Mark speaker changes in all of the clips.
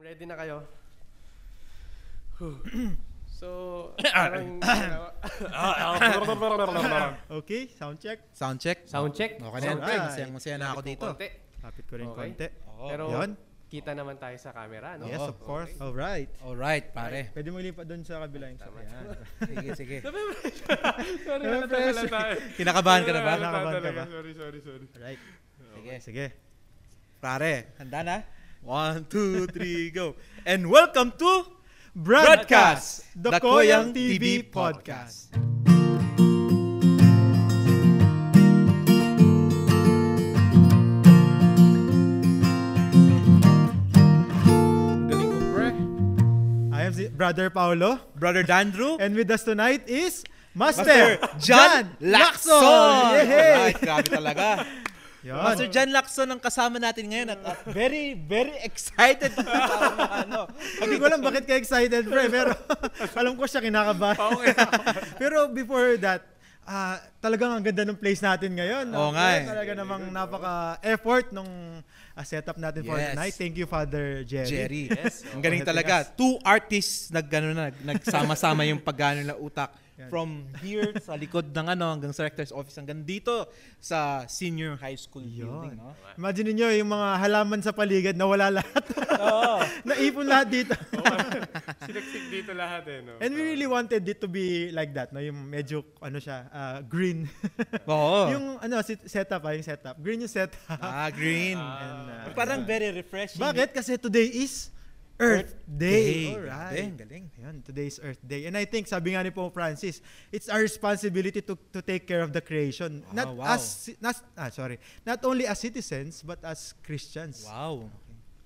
Speaker 1: Ready na kayo? so, parang
Speaker 2: Okay, sound check.
Speaker 3: Sound check.
Speaker 1: sound check.
Speaker 3: Okay na yan.
Speaker 2: Sound check.
Speaker 3: Masaya na ako dito.
Speaker 1: Konti.
Speaker 2: Lapit ko rin
Speaker 1: Okay.
Speaker 2: konti.
Speaker 3: Oo.
Speaker 1: Pero
Speaker 2: Yun.
Speaker 1: kita naman tayo sa camera, no?
Speaker 2: Yes, of course. Alright.
Speaker 3: Alright, pare.
Speaker 2: Pwede mo lipat doon sa kabila yung
Speaker 1: Tama.
Speaker 2: Yan.
Speaker 3: Sige, sige.
Speaker 1: Sorry,
Speaker 2: fresh?
Speaker 1: lang tayo.
Speaker 3: Kinakabahan ka na ba?
Speaker 2: Kinakabahan ka ba?
Speaker 1: Sorry, sorry, sorry.
Speaker 2: Alright.
Speaker 3: Sige.
Speaker 2: Sige.
Speaker 3: Pare, handa na? One, two, three, go. And welcome to
Speaker 2: Broadcast,
Speaker 3: The
Speaker 2: the Koyang TV Podcast. I am si Brother Paulo.
Speaker 3: Brother Dandrew.
Speaker 2: And with us tonight is Master,
Speaker 3: Master John Lacson!
Speaker 2: Yay!
Speaker 3: Alright, grabe talaga.
Speaker 2: Yun.
Speaker 3: Master John Lacson ang kasama natin ngayon at, at very, very excited ano.
Speaker 2: Hindi ko alam bakit ka excited, pre, pero alam ko siya kinakabahan. pero before that, ah talagang ang ganda ng place natin ngayon.
Speaker 3: Oo
Speaker 2: Ah,
Speaker 3: nga eh.
Speaker 2: Talaga namang napaka-effort nung ah, setup natin for
Speaker 3: Yes.
Speaker 2: tonight. Thank you, Father Jerry.
Speaker 3: Jerry.
Speaker 1: Yes.
Speaker 3: Ang galing talaga. Two artists nag ano na, nagsama-sama yung pagano na utak.
Speaker 2: Yan.
Speaker 3: From here sa likod ng ano hanggang sa rector's office hanggang dito sa senior high school building, no?
Speaker 2: Imagine niyo yung mga halaman sa paligid na wala lahat.
Speaker 3: Oo.
Speaker 2: Naipon lahat dito.
Speaker 1: Sinaksik dito lahat eh, no?
Speaker 2: And we really wanted it to be like that, no? Yung medyo ano siya, ah, green.
Speaker 3: Oo.
Speaker 2: yung ano setup ah, yung setup. Green yung setup.
Speaker 3: ah, green.
Speaker 2: And, ah,
Speaker 3: Parang very refreshing.
Speaker 2: Bakit? Kasi today is Earth Day.
Speaker 3: Grabe,
Speaker 2: Alright.
Speaker 3: galing.
Speaker 2: Ayan, today's Earth Day. And I think, sabi nga ni Pope Francis, it's our responsibility to to take care of the creation.
Speaker 3: Wow,
Speaker 2: not
Speaker 3: wow.
Speaker 2: as not ah, sorry, not only as citizens but as Christians.
Speaker 3: Wow.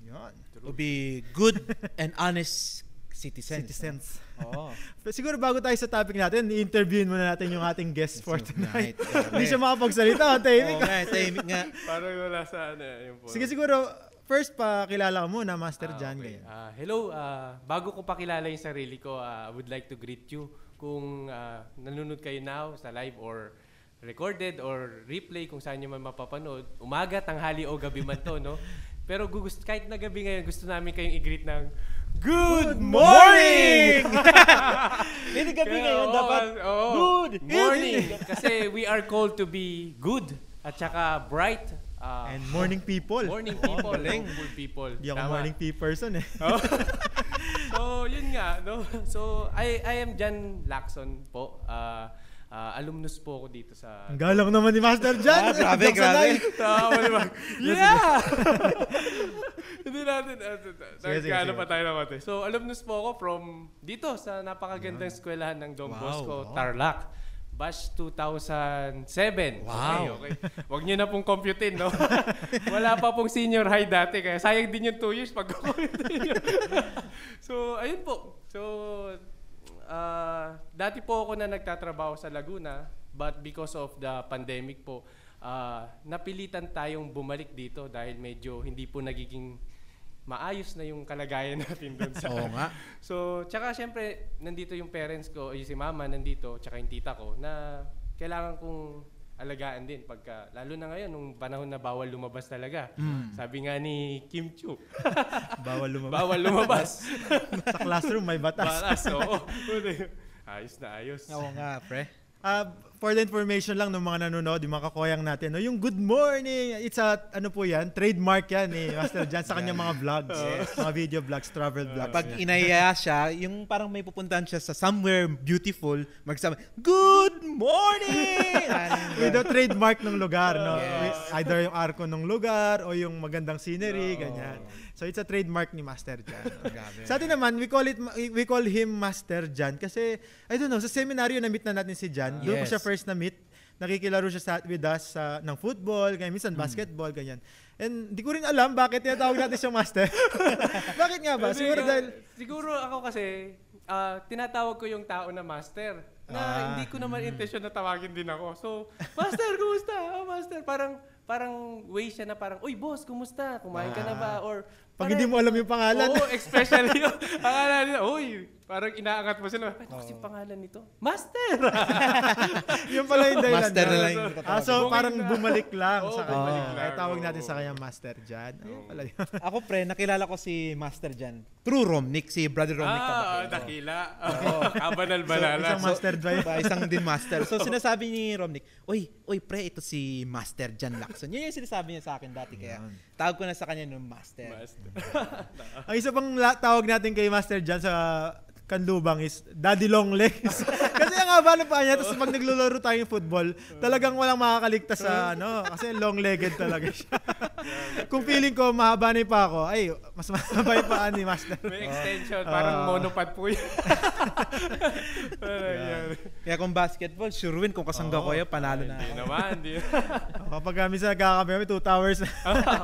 Speaker 2: Yun.
Speaker 3: To be good and honest citizens.
Speaker 2: Citizens.
Speaker 3: Oo.
Speaker 2: Pero siguro bago tayo sa topic natin, i-interviewin muna natin yung ating guest for tonight. Hindi siya makapagsalita,
Speaker 3: Oo
Speaker 2: tahimik.
Speaker 3: nga, tahimik nga.
Speaker 1: Parang wala sa ano, yung phone.
Speaker 2: Sige siguro, first pa kilala ka muna, Master
Speaker 1: Ah,
Speaker 2: John.
Speaker 1: okay.
Speaker 2: ganyan.
Speaker 1: Ah, hello, ah, bago ko pakilala yung sarili ko, ah, I would like to greet you kung ah, nanonood kayo now sa live or recorded or replay kung saan nyo man mapapanood. Umaga, tanghali o gabi man to, no? Pero gugust, kahit na gabi ngayon, gusto namin kayong i-greet ng Good morning!
Speaker 3: Hindi gabi ngayon, dapat
Speaker 1: oo.
Speaker 3: good
Speaker 1: morning. Kasi we are called to be good at saka bright. Ah,
Speaker 2: And morning people.
Speaker 1: morning people,
Speaker 3: galing.
Speaker 1: hopeful people.
Speaker 2: Hindi ako
Speaker 1: Tama.
Speaker 2: morning tea person eh.
Speaker 1: Oh. so, yun nga, no? So, I I am Jan Lacson po. Ah, ah, alumnus po ako dito sa...
Speaker 2: Ang galang naman ni Master John.
Speaker 3: Ah, grabe, grabe.
Speaker 1: Tama, di ba? Yeah! Hindi natin, uh, nagkaano pa tayo naman. eh. So, alumnus po ako from dito sa napakagandang eskwelahan ng Don
Speaker 3: Wow,
Speaker 1: Bosco,
Speaker 2: wow.
Speaker 1: Tarlac. Batch 2007.
Speaker 3: Wow.
Speaker 1: Okay, okay. Huwag niyo na pong computein, no? Wala pa pong senior high dati, kaya sayang din yung 2 years pag So, ayun po. So, ah, dati po ako na nagtatrabaho sa Laguna, but because of the pandemic po, ah, napilitan tayong bumalik dito dahil medyo hindi po nagiging maayos na yung kalagayan natin doon sa
Speaker 3: Oo nga.
Speaker 1: So, tsaka syempre, nandito yung parents ko, yung si mama nandito, tsaka yung tita ko, na kailangan kong alagaan din pagka, lalo na ngayon, nung panahon na bawal lumabas talaga. Sabi nga ni Kim Chu,
Speaker 2: Bawal lumabas.
Speaker 1: bawal lumabas.
Speaker 2: sa classroom may batas.
Speaker 1: Balas, oo. ayos na ayos.
Speaker 3: Oo nga, pre.
Speaker 2: Ah, for the information lang ng mga nanonood, yung mga kakoyang natin, no, yung good morning, it's a, ano po yan, trademark yan ni Master Jan sa kanyang mga vlogs, mga video vlogs, travel vlogs.
Speaker 3: Pag inaya siya, yung parang may pupuntahan siya sa somewhere beautiful, magsabi, Good morning!
Speaker 2: With the trademark ng lugar, no?
Speaker 3: Yes.
Speaker 2: Either yung arko ng lugar o yung magandang scenery,
Speaker 1: Oo.
Speaker 2: ganyan. So it's a trademark ni Master Jan.
Speaker 3: Grabe.
Speaker 2: Sa atin naman, we call it we call him Master Jan kasi I don't know, sa seminaryo na meet na natin si Jan. Doon ko
Speaker 3: Yes.
Speaker 2: siya first na meet. Nakikilaro siya sa, with us sa, ng football, ganyan, minsan
Speaker 3: Hmm.
Speaker 2: basketball, ganyan. And di ko rin alam bakit tinatawag natin siyang master. bakit nga ba? Siguro
Speaker 1: nga,
Speaker 2: dahil
Speaker 1: siguro ako kasi, ah, tinatawag ko yung tao na master. Na
Speaker 2: Ah.
Speaker 1: hindi ko naman intensyon na tawagin din ako. So, master, kumusta? Oh, master. Parang, parang way siya na parang, uy, boss, kumusta? Kumain ka na ba? Or,
Speaker 2: pag hindi mo alam yung pangalan,
Speaker 1: Oo, especially yung, akala nila, uy, Parang inaangat mo sila. Ano kasi pangalan nito? Master!
Speaker 2: Yung pala yung dahilan.
Speaker 3: Master na lang yung
Speaker 2: Ah, so
Speaker 1: Bumalik
Speaker 2: parang
Speaker 1: na.
Speaker 2: bumalik lang
Speaker 1: Oo,
Speaker 2: sa kanya.
Speaker 1: bumalik
Speaker 2: Kaya tawag natin sa kanya Master Jan. Ayun pala yun.
Speaker 3: Ako pre, nakilala ko si Master Jan. True Romnick, si Brother Romnick.
Speaker 1: ah, dakila. Kabanal-banala.
Speaker 2: Isang Master Jan.
Speaker 3: Ba, isang din master. So sinasabi ni Romnick, Uy, uy pre, ito si Master Jan Lacson. Yun yung sinasabi niya sa akin dati. Kaya tawag ko na sa kanya ng Master.
Speaker 1: Master.
Speaker 2: Ang isa pang la- tawag natin kay Master Jan sa kanlubang is Daddy Long Legs. kasi ang haba ng paa niya, tapos pag naglularo tayong football, talagang walang makakaligtas sa ano, kasi long-legged talaga siya. Kung feeling ko mahaba na yung paa ko, ay, mas mahaba yung paa ni Master.
Speaker 1: May extension. Parang
Speaker 2: Ah.
Speaker 1: monopod po yun. Parang yan.
Speaker 3: Kaya kung basketball, sure win. Kung kasangga ko yun, panalo na
Speaker 1: Hindi
Speaker 3: ako.
Speaker 1: naman. Hindi.
Speaker 2: Kapag kami sa nagkakape kami, two towers na.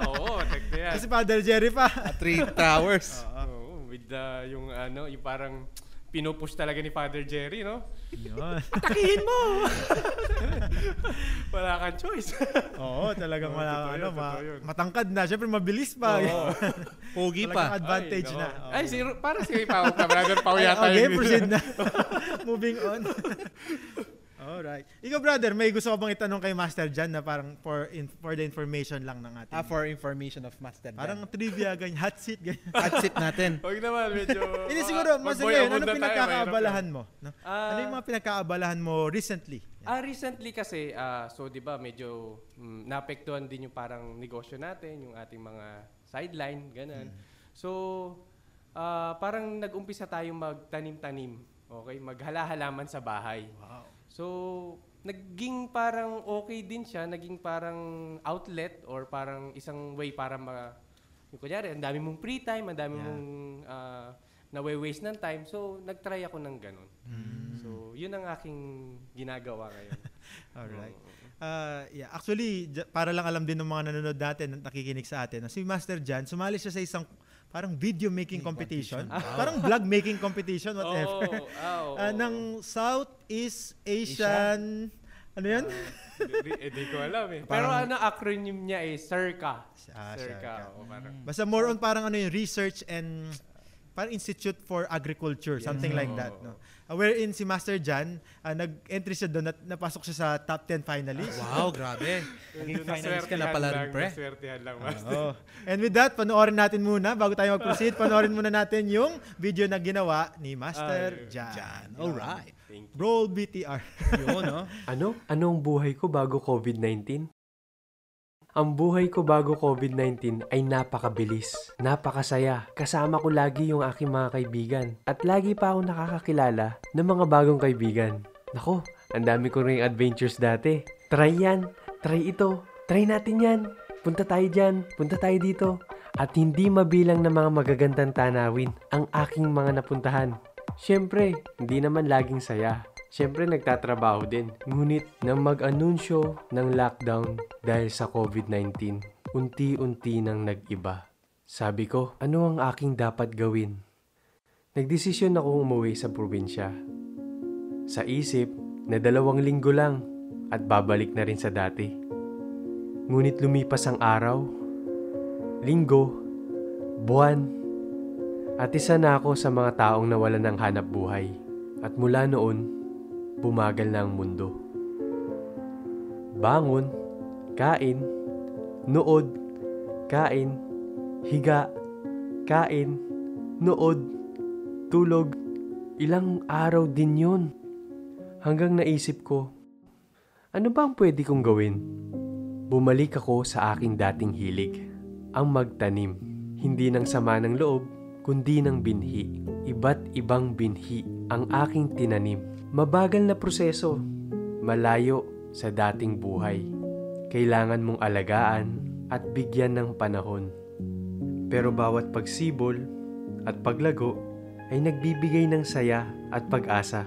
Speaker 1: Oo, check na yan.
Speaker 2: Kasi Father Jerry pa.
Speaker 3: At three towers.
Speaker 1: Oo, with the, yung ano, yung parang pinupush talaga ni Father Jerry, no?
Speaker 2: Yun.
Speaker 1: Atakihin mo! Wala kang choice.
Speaker 2: Oo, talagang wala, ano,
Speaker 1: yun,
Speaker 2: ma-
Speaker 1: yun.
Speaker 2: matangkad na. Siyempre, mabilis pa.
Speaker 3: Oo. Pogi
Speaker 2: Talagang
Speaker 3: pa.
Speaker 2: advantage
Speaker 1: Ay,
Speaker 2: na. Oo.
Speaker 1: Ay, si, parang si Pao ka, brother Pao yata.
Speaker 2: okay, proceed na. Moving on. Alright. Ikaw, brother, may gusto ko bang itanong kay Master Jan na parang for in, for the information lang ng ating...
Speaker 3: Ah, for information of Master Jan.
Speaker 2: Parang trivia, ganyan, hot seat, ganyan.
Speaker 3: Hot seat natin.
Speaker 1: Huwag naman, medyo...
Speaker 2: Hindi siguro, mas
Speaker 1: mag-boy
Speaker 2: ngayon,
Speaker 1: mood
Speaker 2: ano pinagkakaabalahan mo? No?
Speaker 1: Ah.
Speaker 2: ano yung mga pinagkakaabalahan mo recently?
Speaker 1: Ah, recently kasi, ah, so 'di ba, medyo mm, naapektuhan din yung parang negosyo natin, yung ating mga sideline, ganun. So, ah, parang nag-umpisa tayong magtanim-tanim, okay? Maghala-halaman sa bahay.
Speaker 2: Wow.
Speaker 1: So, naging parang okay din siya, naging parang outlet or parang isang way para ma yung kunyari, ang dami mong free time, ang dami
Speaker 2: Yeah.
Speaker 1: mong uh, nawe-waste ng time. So, nag-try ako ng ganun. So, yun ang aking ginagawa ngayon.
Speaker 2: Alright.
Speaker 1: Oo.
Speaker 2: Ah, yeah, actually, para lang alam din ng mga nanonood natin at nakikinig sa atin, si Master Jan, sumali siya sa isang parang video making competition. Parang vlog making competition, whatever.
Speaker 1: Oo, ah, oo,
Speaker 2: Ah,
Speaker 1: oo.
Speaker 2: ng Southeast Asian, ano yan?
Speaker 1: Hindi eh, di ko alam eh. Pero
Speaker 3: Parang-
Speaker 1: ano acronym niya eh, CIRCA.
Speaker 2: Ah,
Speaker 1: CIRCA.
Speaker 2: CIRCA.
Speaker 1: oo, parang.
Speaker 2: Basta more on parang ano yung research and parang Institute for Agriculture, something like that. No? Uh, wherein si Master Jan, ah, nag-entry siya doon at napasok siya sa top 10 finalists.
Speaker 3: Wow, grabe. Naging finalist ka na pala
Speaker 1: lang,
Speaker 3: rin, pre.
Speaker 1: Naswertihan lang, master.
Speaker 2: Oh. And with that, panoorin natin muna, bago tayo mag-proceed, panoorin muna natin yung video na ginawa ni Master
Speaker 1: Ay,
Speaker 2: Jan.
Speaker 3: Jan. Alright.
Speaker 1: Thank you.
Speaker 2: Roll BTR.
Speaker 3: Yun, no?
Speaker 1: Ano? Ano ang buhay ko bago COVID-19? Ang buhay ko bago COVID-19 ay napakabilis, napakasaya. Kasama ko lagi yung aking mga kaibigan. At lagi pa ako nakakakilala ng mga bagong kaibigan. Nako, ang dami ko ring adventures dati. Try yan, try ito, try natin yan. Punta tayo dyan, punta tayo dito. At hindi mabilang ng mga magagandang tanawin ang aking mga napuntahan. Siyempre, hindi naman laging saya. Siyempre, nagtatrabaho din. Ngunit, nang mag-anunsyo ng lockdown dahil sa COVID-19, unti-unti nang nag-iba. Sabi ko, ano ang aking dapat gawin? Nagdesisyon akong umuwi sa probinsya. Sa isip na dalawang linggo lang at babalik na rin sa dati. Ngunit lumipas ang araw, linggo, buwan, at isa na ako sa mga taong nawalan ng hanap buhay. At mula noon, bumagal na ang mundo. Bangon, kain, nood, kain, higa, kain, nood, tulog. Ilang araw din yun. Hanggang naisip ko, ano ba ang pwede kong gawin? Bumalik ako sa aking dating hilig, ang magtanim. Hindi ng sama ng loob, kundi ng binhi. Iba't ibang binhi ang aking tinanim. Mabagal na proseso, malayo sa dating buhay. Kailangan mong alagaan at bigyan ng panahon. Pero bawat pagsibol at paglago ay nagbibigay ng saya at pag-asa.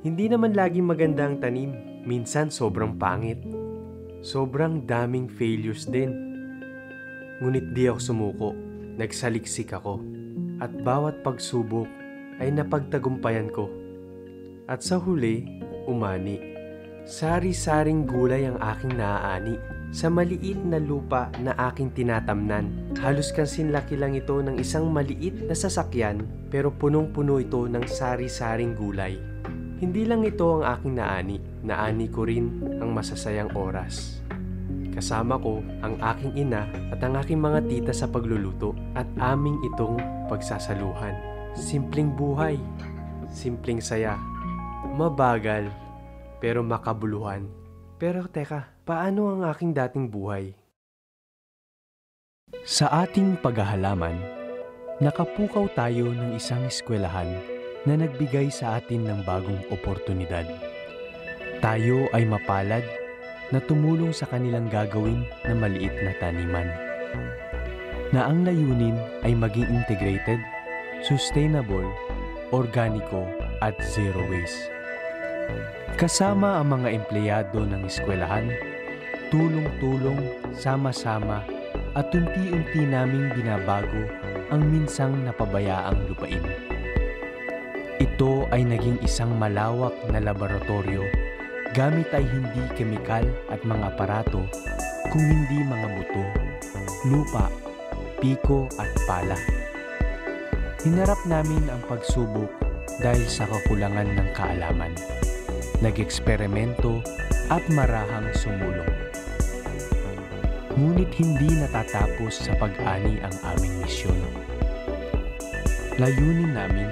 Speaker 1: Hindi naman laging maganda ang tanim, minsan sobrang pangit. Sobrang daming failures din. Ngunit di ako sumuko, nagsaliksik ako. At bawat pagsubok ay napagtagumpayan ko. At sa huli, umani. Sari-saring gulay ang aking naaani. Sa maliit na lupa na aking tinatamnan. Halos kansin laki lang ito ng isang maliit na sasakyan pero punong-puno ito ng sari-saring gulay. Hindi lang ito ang aking naani, naani ko rin ang masasayang oras. Kasama ko ang aking ina at ang aking mga tita sa pagluluto at aming itong pagsasaluhan. Simpleng buhay, simpleng saya, mabagal, pero makabuluhan. Pero teka, paano ang aking dating buhay? Sa ating paghahalaman, nakapukaw tayo ng isang eskwelahan na nagbigay sa atin ng bagong oportunidad. Tayo ay mapalad na tumulong sa kanilang gagawin na maliit na taniman. Na ang layunin ay maging integrated, sustainable, organiko at zero waste. Kasama ang mga empleyado ng eskwelahan, tulong-tulong, sama-sama at unti-unti naming binabago ang minsang napabayaang lupain. Ito ay naging isang malawak na laboratorio gamit ay hindi kemikal at mga aparato kung hindi mga buto, lupa, piko at pala. Hinarap namin ang pagsubok dahil sa kakulangan ng kaalaman nag-eksperimento at marahang sumulong. Ngunit hindi natatapos sa pag-ani ang aming misyon. Layunin namin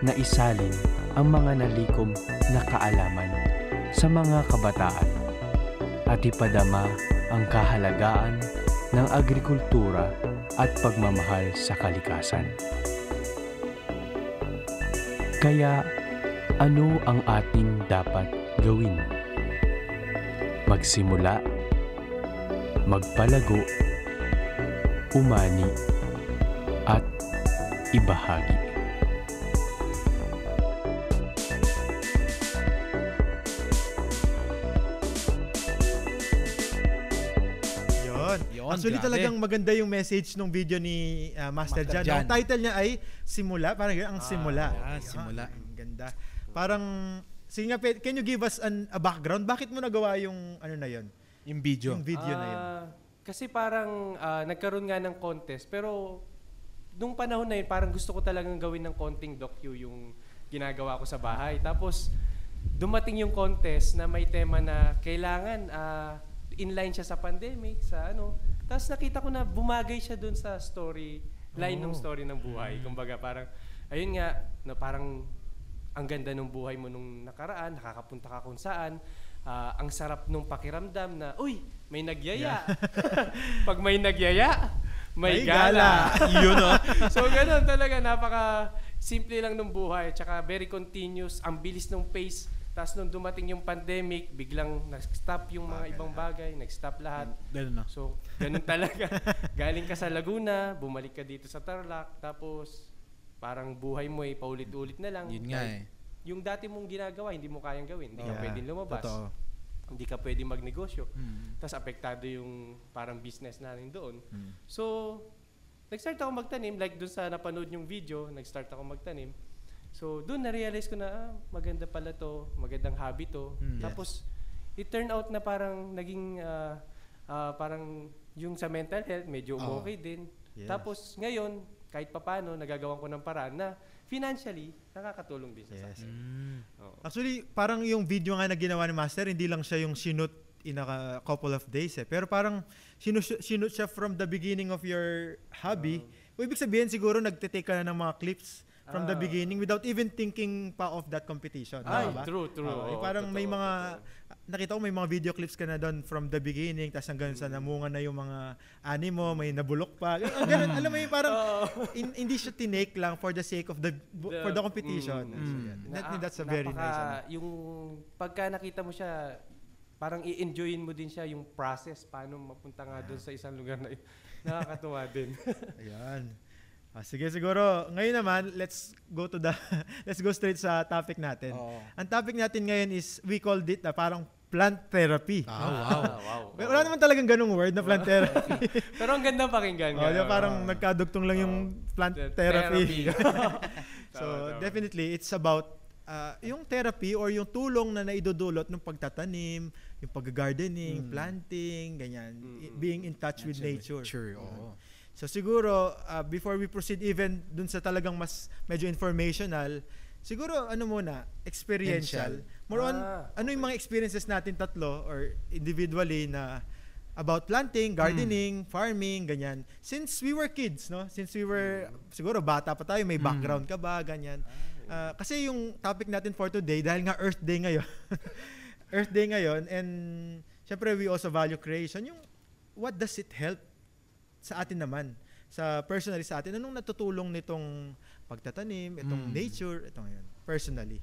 Speaker 1: na isalin ang mga nalikom na kaalaman sa mga kabataan at ipadama ang kahalagaan ng agrikultura at pagmamahal sa kalikasan. Kaya ano ang ating dapat gawin? Magsimula, magpalago, umani, at ibahagi.
Speaker 2: Yun. Actually
Speaker 3: grabe.
Speaker 2: talagang maganda yung message ng video ni uh, Master,
Speaker 3: Master
Speaker 2: Jan.
Speaker 3: Jan.
Speaker 2: Ang title niya ay Simula. Parang ang simula.
Speaker 3: ah, simula.
Speaker 2: Ang ganda. Parang, sige nga, can you give us an, a background? Bakit mo nagawa yung, ano na yun?
Speaker 3: Yung video.
Speaker 2: Yung video na yun.
Speaker 1: Ah, Kasi parang ah, nagkaroon nga ng contest pero nung panahon na yun parang gusto ko talagang gawin ng konting docu yung ginagawa ko sa bahay. Tapos dumating yung contest na may tema na kailangan ah, inline siya sa pandemic, sa ano. Tapos nakita ko na bumagay siya dun sa story line ng
Speaker 2: Oh.
Speaker 1: story ng buhay. Kumbaga parang ayun nga na parang ang ganda ng buhay mo nung nakaraan, nakakapunta ka kung saan. Ah, ang sarap nung pakiramdam na, uy, may nagyaya. Pag may nagyaya, may,
Speaker 2: May
Speaker 1: gala.
Speaker 2: Yun oh.
Speaker 1: so ganun talaga, napaka simple lang ng buhay. Tsaka very continuous, ang bilis ng pace. Tapos nung dumating yung pandemic, biglang nag-stop yung mga ibang bagay, nag-stop lahat.
Speaker 3: Ganun na.
Speaker 1: So, ganun talaga. Galing ka sa Laguna, bumalik ka dito sa Tarlac, tapos parang buhay mo ay paulit-ulit na lang.
Speaker 3: Yun nga eh.
Speaker 1: Yung dati mong ginagawa, hindi mo kayang gawin. Hindi ka
Speaker 2: Yeah.
Speaker 1: pwedeng lumabas.
Speaker 2: Totoo.
Speaker 1: Hindi ka pwedeng magnegosyo.
Speaker 3: Mm.
Speaker 1: Tapos apektado yung parang business natin doon.
Speaker 2: Mm.
Speaker 1: So, nag-start ako magtanim. Like doon sa napanood yung video, nag-start ako magtanim. So, doon na-realize ko na, ah, maganda pala to, magandang hobby to.
Speaker 3: Mm.
Speaker 1: Tapos, it turned out na parang naging, ah, ah, parang yung sa mental health, medyo
Speaker 3: Oo.
Speaker 1: okay din.
Speaker 2: Yes.
Speaker 1: Tapos, ngayon, kahit papano, nagagawan ko ng paraan na financially, nakakatulong din sa
Speaker 2: Yes.
Speaker 1: akin.
Speaker 3: Mm.
Speaker 1: Oo.
Speaker 2: Actually, parang yung video nga na ginawa ni Master, hindi lang siya yung sinut in a couple of days eh. Pero parang sinut, sinut siya from the beginning of your hobby. O ibig sabihin siguro nagtitake ka na ng mga clips from the
Speaker 1: Ah.
Speaker 2: beginning without even thinking pa of that competition.
Speaker 1: Ay,
Speaker 2: tama ba?
Speaker 1: true, true.
Speaker 2: Eh,
Speaker 1: Oo,
Speaker 2: parang may
Speaker 1: totoo,
Speaker 2: mga
Speaker 1: totoo.
Speaker 2: Nakita ko may mga video clips ka na doon from the beginning tapos hanggang sa namunga na yung mga animo, may nabulok pa. Ganun, ganun, alam mo yung parang in- hindi siya tinake lang for the sake of the,
Speaker 1: The-
Speaker 2: for the competition.
Speaker 1: mm,
Speaker 2: So.
Speaker 1: Na-
Speaker 2: That- that's a very
Speaker 1: napaka-
Speaker 2: nice. ano.
Speaker 1: Yung pagka nakita mo siya, parang i-enjoyin mo din siya yung process paano mapunta nga doon sa isang lugar na yun. Nakakatuwa din.
Speaker 2: Ayan. Ah, sige siguro. Ngayon naman, let's go to the let's go straight sa topic natin.
Speaker 3: Oo.
Speaker 2: Ang topic natin ngayon is we called it na parang plant therapy.
Speaker 3: Ah, wow.
Speaker 1: wow.
Speaker 2: Well, Wala naman talagang ganung word na plant therapy.
Speaker 1: Pero ang ganda pakinggan
Speaker 2: oh,
Speaker 1: nga.
Speaker 2: parang nagkadugtong lang yung plant
Speaker 1: The
Speaker 2: therapy.
Speaker 1: therapy.
Speaker 2: so,
Speaker 1: Tama, tama.
Speaker 2: definitely it's about ah, yung therapy or yung tulong na naidudulot ng pagtatanim, yung pag-gardening,
Speaker 3: Mm.
Speaker 2: planting, ganyan, i-
Speaker 1: Mm.
Speaker 2: being in touch with nature.
Speaker 3: Sure, oo.
Speaker 2: So siguro ah, before we proceed even dun sa talagang mas medyo informational, siguro ano muna, experiential. More on
Speaker 1: Ah,
Speaker 2: ano yung mga experiences natin tatlo or individually na about planting, gardening, farming, ganyan. Since we were kids, no? Since we were siguro bata pa tayo, may
Speaker 3: Mm.
Speaker 2: background ka ba, ganyan. Ah, kasi yung topic natin for today dahil nga Earth Day ngayon. Earth Day ngayon and syempre we also value creation. Yung what does it help sa atin naman? Sa personally sa atin anong natutulong nitong pagtatanim, itong
Speaker 3: Mm.
Speaker 2: nature, itong yun, personally.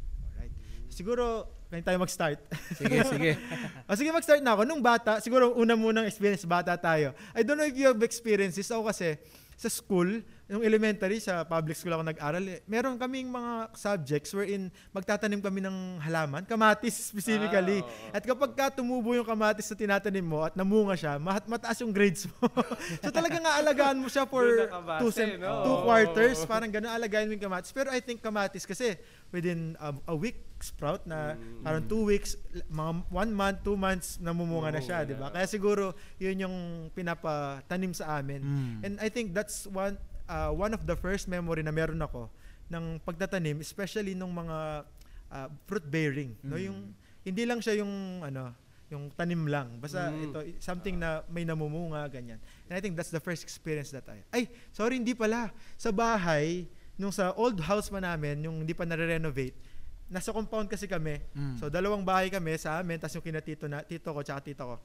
Speaker 2: Siguro, kaya tayo mag-start.
Speaker 3: Sige, sige.
Speaker 2: o sige, mag-start na ako. Nung bata, siguro una munang experience, bata tayo. I don't know if you have experiences. Ako kasi, sa school, yung elementary, sa public school ako nag-aral, eh, meron kaming mga subjects wherein magtatanim kami ng halaman, kamatis specifically.
Speaker 1: Oo.
Speaker 2: At kapag ka tumubo yung kamatis na tinatanim mo at namunga siya, mat mataas yung grades mo. so talagang aalagaan mo siya for two, sem-
Speaker 1: no?
Speaker 2: two quarters, parang gano'n alagaan mo yung kamatis. Pero I think kamatis kasi within um, a week sprout na
Speaker 1: Mm.
Speaker 2: parang two weeks, mga one month, two months, namumunga na siya,
Speaker 1: Namumunga
Speaker 2: di ba? Kaya siguro, yun yung pinapatanim sa amin.
Speaker 3: Mm.
Speaker 2: And I think that's one uh, one of the first memory na meron ako ng pagtatanim, especially nung mga uh, fruit bearing, no?
Speaker 3: Mm.
Speaker 2: Yung hindi lang siya yung ano, yung tanim lang. Basta
Speaker 1: Mm.
Speaker 2: ito something na may namumunga ganyan. And I think that's the first experience that I. Ay, sorry hindi pala. Sa bahay nung sa old house pa namin, yung hindi pa nare-renovate, nasa compound kasi kami.
Speaker 3: Mm.
Speaker 2: So dalawang bahay kami sa amin, tapos yung kinatito na tito ko tsaka tito ko.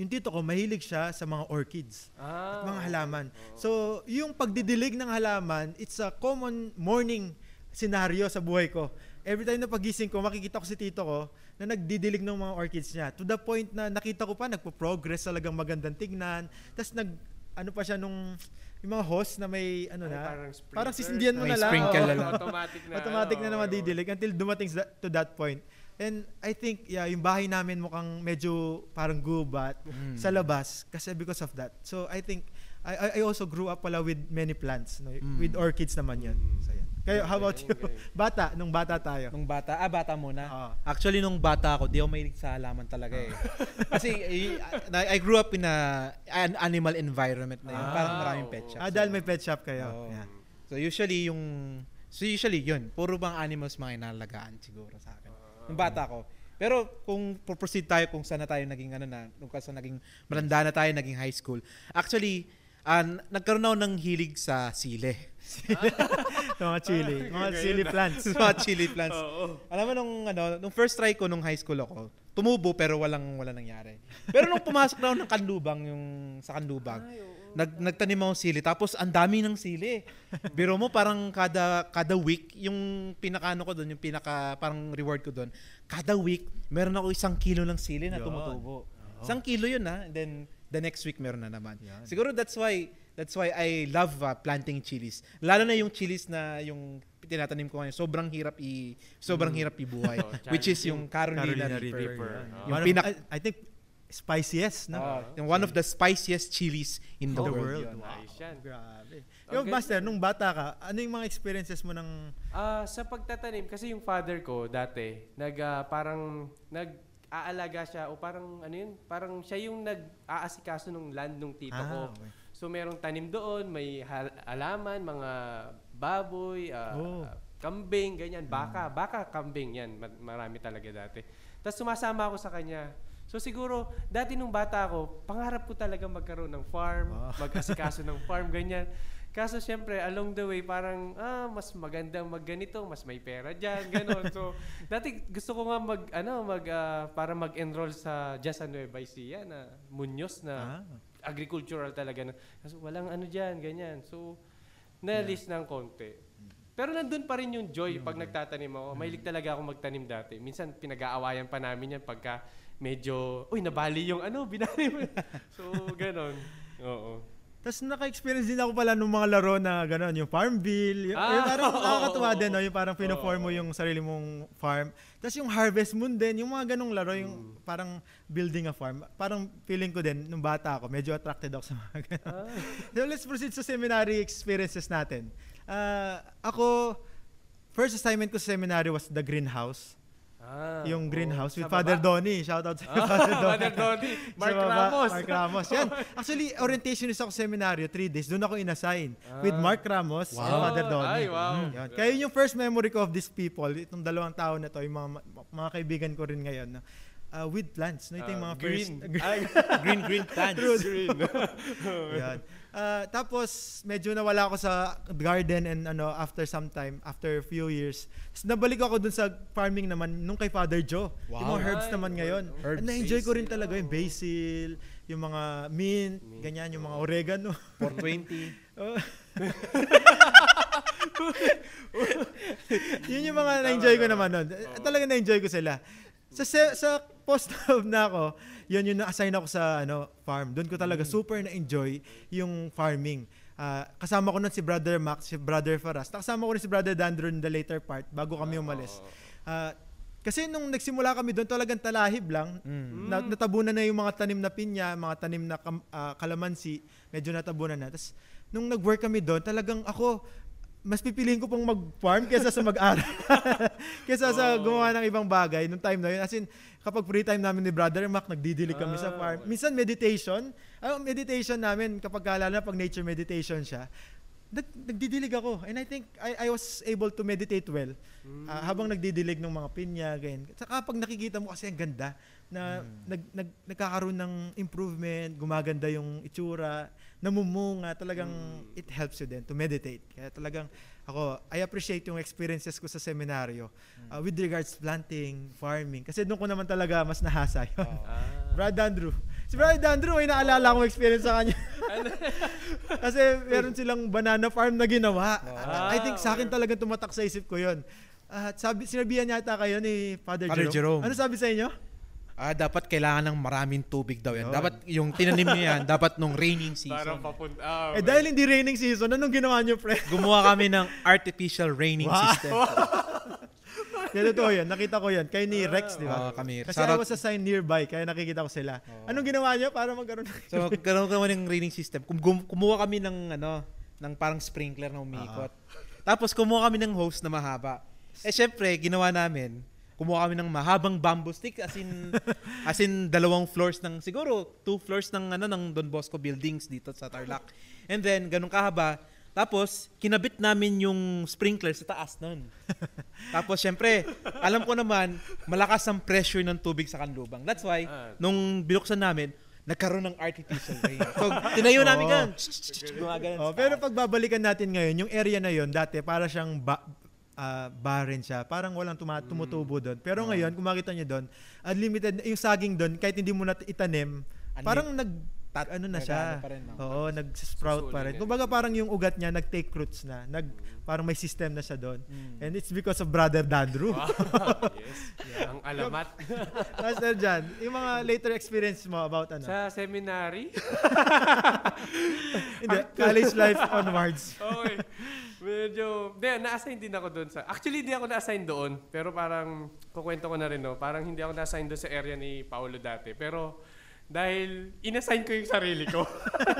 Speaker 2: Yung tito ko mahilig siya sa mga orchids
Speaker 1: Ah,
Speaker 2: mga halaman.
Speaker 1: oo.
Speaker 2: So, yung pagdidilig ng halaman, it's a common morning scenario sa buhay ko. Every time na pagising ko, makikita ko si tito ko na nagdidilig ng mga orchids niya. To the point na nakita ko pa, nagpo-progress talagang magandang tignan. Tapos nag, ano pa siya nung, yung mga hose na may, ano
Speaker 1: Ay,
Speaker 2: na,
Speaker 1: parang, sprinkler.
Speaker 2: parang sisindihan mo
Speaker 3: May
Speaker 2: na lang.
Speaker 3: sprinkle
Speaker 2: Oo.
Speaker 3: na lang.
Speaker 1: Automatic na.
Speaker 2: Automatic na naman
Speaker 1: oo.
Speaker 2: didilig until dumating to that point. And I think, yeah, yung bahay namin mukhang medyo parang gubat
Speaker 3: Mm.
Speaker 2: sa labas kasi because of that. So I think, I, I- I also grew up pala with many plants. No?
Speaker 3: Mm.
Speaker 2: With orchids naman yun.
Speaker 1: Mm.
Speaker 2: So yan. Kayo, how about you? Bata, nung bata tayo.
Speaker 3: Nung bata, ah bata muna.
Speaker 2: Oo.
Speaker 3: Actually nung bata ako, di ako mahilig sa halaman talaga eh. Kasi I, I grew up in a an animal environment na yun.
Speaker 2: Ah,
Speaker 3: Parang maraming pet shops.
Speaker 2: Ah, dahil may pet shop kayo.
Speaker 3: Oo.
Speaker 2: Yeah.
Speaker 3: So usually yung so usually yun, puro bang animals mga inalagaan siguro sa akin. Nung bata ko. Pero kung proceed tayo kung saan na tayo naging ano na, kung saan naging maranda na tayo naging high school. Actually, ah, n- nagkaroon ako ng hilig sa sile.
Speaker 2: mga chili. Mga chili plants.
Speaker 3: mga chili plants.
Speaker 1: Oo.
Speaker 3: Alam mo nung ano, nung first try ko nung high school ako, tumubo pero walang wala nangyari. Pero nung pumasok na ako ng kanlubang yung sa kanlubang,
Speaker 1: Ay, oo.
Speaker 3: nag nagtanim ako sili tapos ang dami ng sili. Biro mo parang kada kada week yung pinakaano ko doon, yung pinaka parang reward ko doon. Kada week meron ako isang kilo ng sili na tumutubo. Isang kilo yun ha. And then the next week meron na naman.
Speaker 2: Yan.
Speaker 3: Siguro that's why that's why I love uh, planting chilies. Lalo na yung chilies na yung tinatanim ko ngayon, sobrang hirap i sobrang hirap ibuhay,
Speaker 1: Oh,
Speaker 3: which is yung Carolina,
Speaker 2: Carolina
Speaker 3: Reaper.
Speaker 1: Reaper.
Speaker 2: yan.
Speaker 3: Yung pinak-
Speaker 2: I, I think spiciest, no?
Speaker 3: Ah, yung one of the spiciest chilies in the,
Speaker 2: The
Speaker 3: world.
Speaker 2: world.
Speaker 3: yun.
Speaker 2: Wow.
Speaker 1: Nice yan.
Speaker 2: Grabe.
Speaker 1: Okay.
Speaker 2: Yung Master, nung bata ka, ano yung mga experiences mo ng...
Speaker 1: Ah, sa pagtatanim kasi yung father ko dati, nag ah, parang nag-aalaga siya o parang ano yun, parang siya yung nag-aasikaso ng land ng tito ko.
Speaker 2: Ah, okay.
Speaker 1: So merong tanim doon, may alaman, mga baboy, ah,
Speaker 2: Oh.
Speaker 1: ah, kambing, ganyan, baka, baka kambing yan, Ma- marami talaga dati. Tapos sumasama ako sa kanya. So siguro, dati nung bata ako, pangarap ko talaga magkaroon ng farm,
Speaker 2: Wow.
Speaker 1: mag-asikaso ng farm, ganyan. Kaso syempre, along the way, parang, ah, mas magandang magganito, mas may pera dyan, gano'n. So, dati gusto ko nga mag, ano, mag, ah, para mag-enroll sa, dyan sa Nueva Ecija na Muñoz na
Speaker 2: Ah.
Speaker 1: agricultural talaga. Na, kaso walang ano dyan, ganyan. So, na-list ng konti. Pero nandun pa rin yung joy pag nagtatanim ako. Mahilig talaga ako magtanim dati. Minsan pinag-aawayan pa namin yan pagka medyo, uy, nabali yung ano, binali mo. so, ganon. Oo.
Speaker 2: Tapos naka-experience din ako pala nung mga laro na gano'n, yung Farmville. Yung,
Speaker 1: Ah,
Speaker 2: yung parang
Speaker 1: oo,
Speaker 2: nakakatuwa
Speaker 1: oo,
Speaker 2: din, no? yung parang pino-form mo yung sarili mong farm. Tapos yung Harvest Moon din, yung mga ganong laro,
Speaker 1: Mm.
Speaker 2: yung parang building a farm. Parang feeling ko din, nung bata ako, medyo attracted ako sa mga ganon.
Speaker 1: Ah.
Speaker 2: So let's proceed sa seminary experiences natin. Ah, ako, first assignment ko sa seminary was the greenhouse.
Speaker 1: Ah,
Speaker 2: yung greenhouse with
Speaker 1: Sa
Speaker 2: Father? Donnie. Shout out sa
Speaker 1: Ah,
Speaker 2: Father Donnie.
Speaker 1: Father Donnie. Mark
Speaker 2: baba,
Speaker 1: Ramos.
Speaker 2: Mark Ramos. Yan. Actually, orientationist ako seminaryo, three days. Doon ako inassign. With
Speaker 1: Ah.
Speaker 2: Mark Ramos and
Speaker 3: Wow.
Speaker 2: Father Donnie.
Speaker 1: Ay, wow.
Speaker 2: Mm, Yan. Kaya yun yung first memory ko of these people, itong dalawang tao na to, yung mga, mga kaibigan ko rin ngayon. no? Uh, with plants. No? Ito yung mga
Speaker 1: green.
Speaker 2: first...
Speaker 1: Ay,
Speaker 3: green, green plants.
Speaker 1: green.
Speaker 2: Yan. Ah, tapos medyo nawala ako sa garden and ano after some time, after a few years. Tapos nabalik ako dun sa farming naman nung kay Father Joe. Yung
Speaker 3: Wow.
Speaker 2: mga herbs
Speaker 1: Ay,
Speaker 2: naman ngayon.
Speaker 3: herbs.
Speaker 2: Na-enjoy ko rin talaga yung
Speaker 1: oh.
Speaker 2: basil, yung mga mint,
Speaker 1: Mint,
Speaker 2: ganyan, yung mga oregano.
Speaker 3: 420.
Speaker 2: Oh. Yun yung mga na-enjoy ko naman nun. Talaga na-enjoy ko sila. Sa sa post na ako, yun yung na-assign ako sa ano farm. Doon ko talaga super na-enjoy yung farming. Ah, kasama ko nun si Brother Max, si Brother Faras. Kasama ko rin si Brother Dandro in the later part bago kami umalis. Ah, kasi nung nagsimula kami doon, talagang talahib lang.
Speaker 3: Mm.
Speaker 2: Na, natabunan na yung mga tanim na pinya, mga tanim na kam- ah, kalamansi, medyo natabunan na. Tapos, nung nag-work kami doon, talagang ako, mas pipiliin ko pong mag-farm kesa sa mag-aral. kesa sa
Speaker 1: Oh.
Speaker 2: gumawa ng ibang bagay nung time na yun. As in, kapag free time namin ni Brother Mac, nagdidilig kami sa
Speaker 1: Ah,
Speaker 2: farm. Minsan meditation. Ang meditation namin, kapag kalala na pag nature meditation siya, nag, nagdidilig ako. And I think I, I was able to meditate well. Ah, habang nagdidilig ng mga pinya, ganyan. Saka pag nakikita mo kasi ang ganda, na nag, nag, nagkakaroon ng improvement, gumaganda yung itsura, namumunga, talagang it helps you then to meditate. Kaya talagang ako, I appreciate yung experiences ko sa seminaryo ah, with regards planting, farming. Kasi doon ko naman talaga mas nahasa yun.
Speaker 1: Ah.
Speaker 2: Brad Andrew. Si Brad Andrew, may naalala akong experience sa kanya. Kasi meron silang banana farm na ginawa. I think sa akin talagang tumatak sa isip ko yun. At sabi, sinabihan yata kayo ni Father,
Speaker 3: Father
Speaker 2: Jerome.
Speaker 3: Jerome.
Speaker 2: Ano sabi sa inyo?
Speaker 3: Ah, dapat kailangan ng maraming tubig daw yan. Dapat yung tinanim niya yan, dapat nung raining
Speaker 1: Parang
Speaker 3: season.
Speaker 1: papunta. Ah,
Speaker 2: Eh dahil hindi raining season, anong ginawa niyo, pre?
Speaker 3: Gumawa kami ng artificial raining
Speaker 2: Wow.
Speaker 3: system.
Speaker 2: Kaya totoo yan, nakita ko yan. Kay ni Rex, di ba?
Speaker 3: Oo, kami.
Speaker 2: Kasi
Speaker 3: Sarap.
Speaker 2: I was assigned nearby, kaya nakikita ko sila. Anong ginawa niyo para magkaroon ng...
Speaker 3: So, karoon kami ng raining system. Kum- kumuha kami ng ano, ng parang sprinkler na umiikot. Tapos kumuha kami ng hose na mahaba. Eh syempre, ginawa namin, kumuha kami ng mahabang bamboo stick as in as in dalawang floors ng siguro two floors ng ano ng Don Bosco buildings dito sa Tarlac. And then ganun kahaba. Tapos kinabit namin yung sprinkler sa taas nun. Tapos syempre, alam ko naman malakas ang pressure ng tubig sa kanlubang. That's why
Speaker 1: Ah.
Speaker 3: nung binuksan namin, nagkaroon ng artificial rain. So, tinayo namin
Speaker 2: Oo.
Speaker 3: ganun. Gumagano
Speaker 2: Oh, pero
Speaker 3: taas.
Speaker 2: pag babalikan natin ngayon, yung area na yon dati para siyang ba, ah, barren siya. Parang walang tuma- tumutubo doon. Pero ngayon, kung makita niyo doon, unlimited, yung saging doon, kahit hindi mo na itanim, parang nag,
Speaker 3: Tat-
Speaker 2: ano na siya.
Speaker 3: pa rin, no?
Speaker 2: Oo, nag-sprout pa rin. Kumbaga parang yung ugat niya, nag-take roots na. Nag, parang may system na siya doon.
Speaker 3: Mm.
Speaker 2: And it's because of Brother Dandrew.
Speaker 1: yes. Ang alamat.
Speaker 2: Master Jan, yung mga later experience mo about ano?
Speaker 1: Sa seminary.
Speaker 2: Hindi, college life onwards.
Speaker 1: okay. Medyo, di, na-assign din ako doon sa, actually hindi ako na-assign doon, pero parang, kukwento ko na rin, no, parang hindi ako na-assign doon sa area ni Paolo dati, pero, dahil inassign ko yung sarili ko.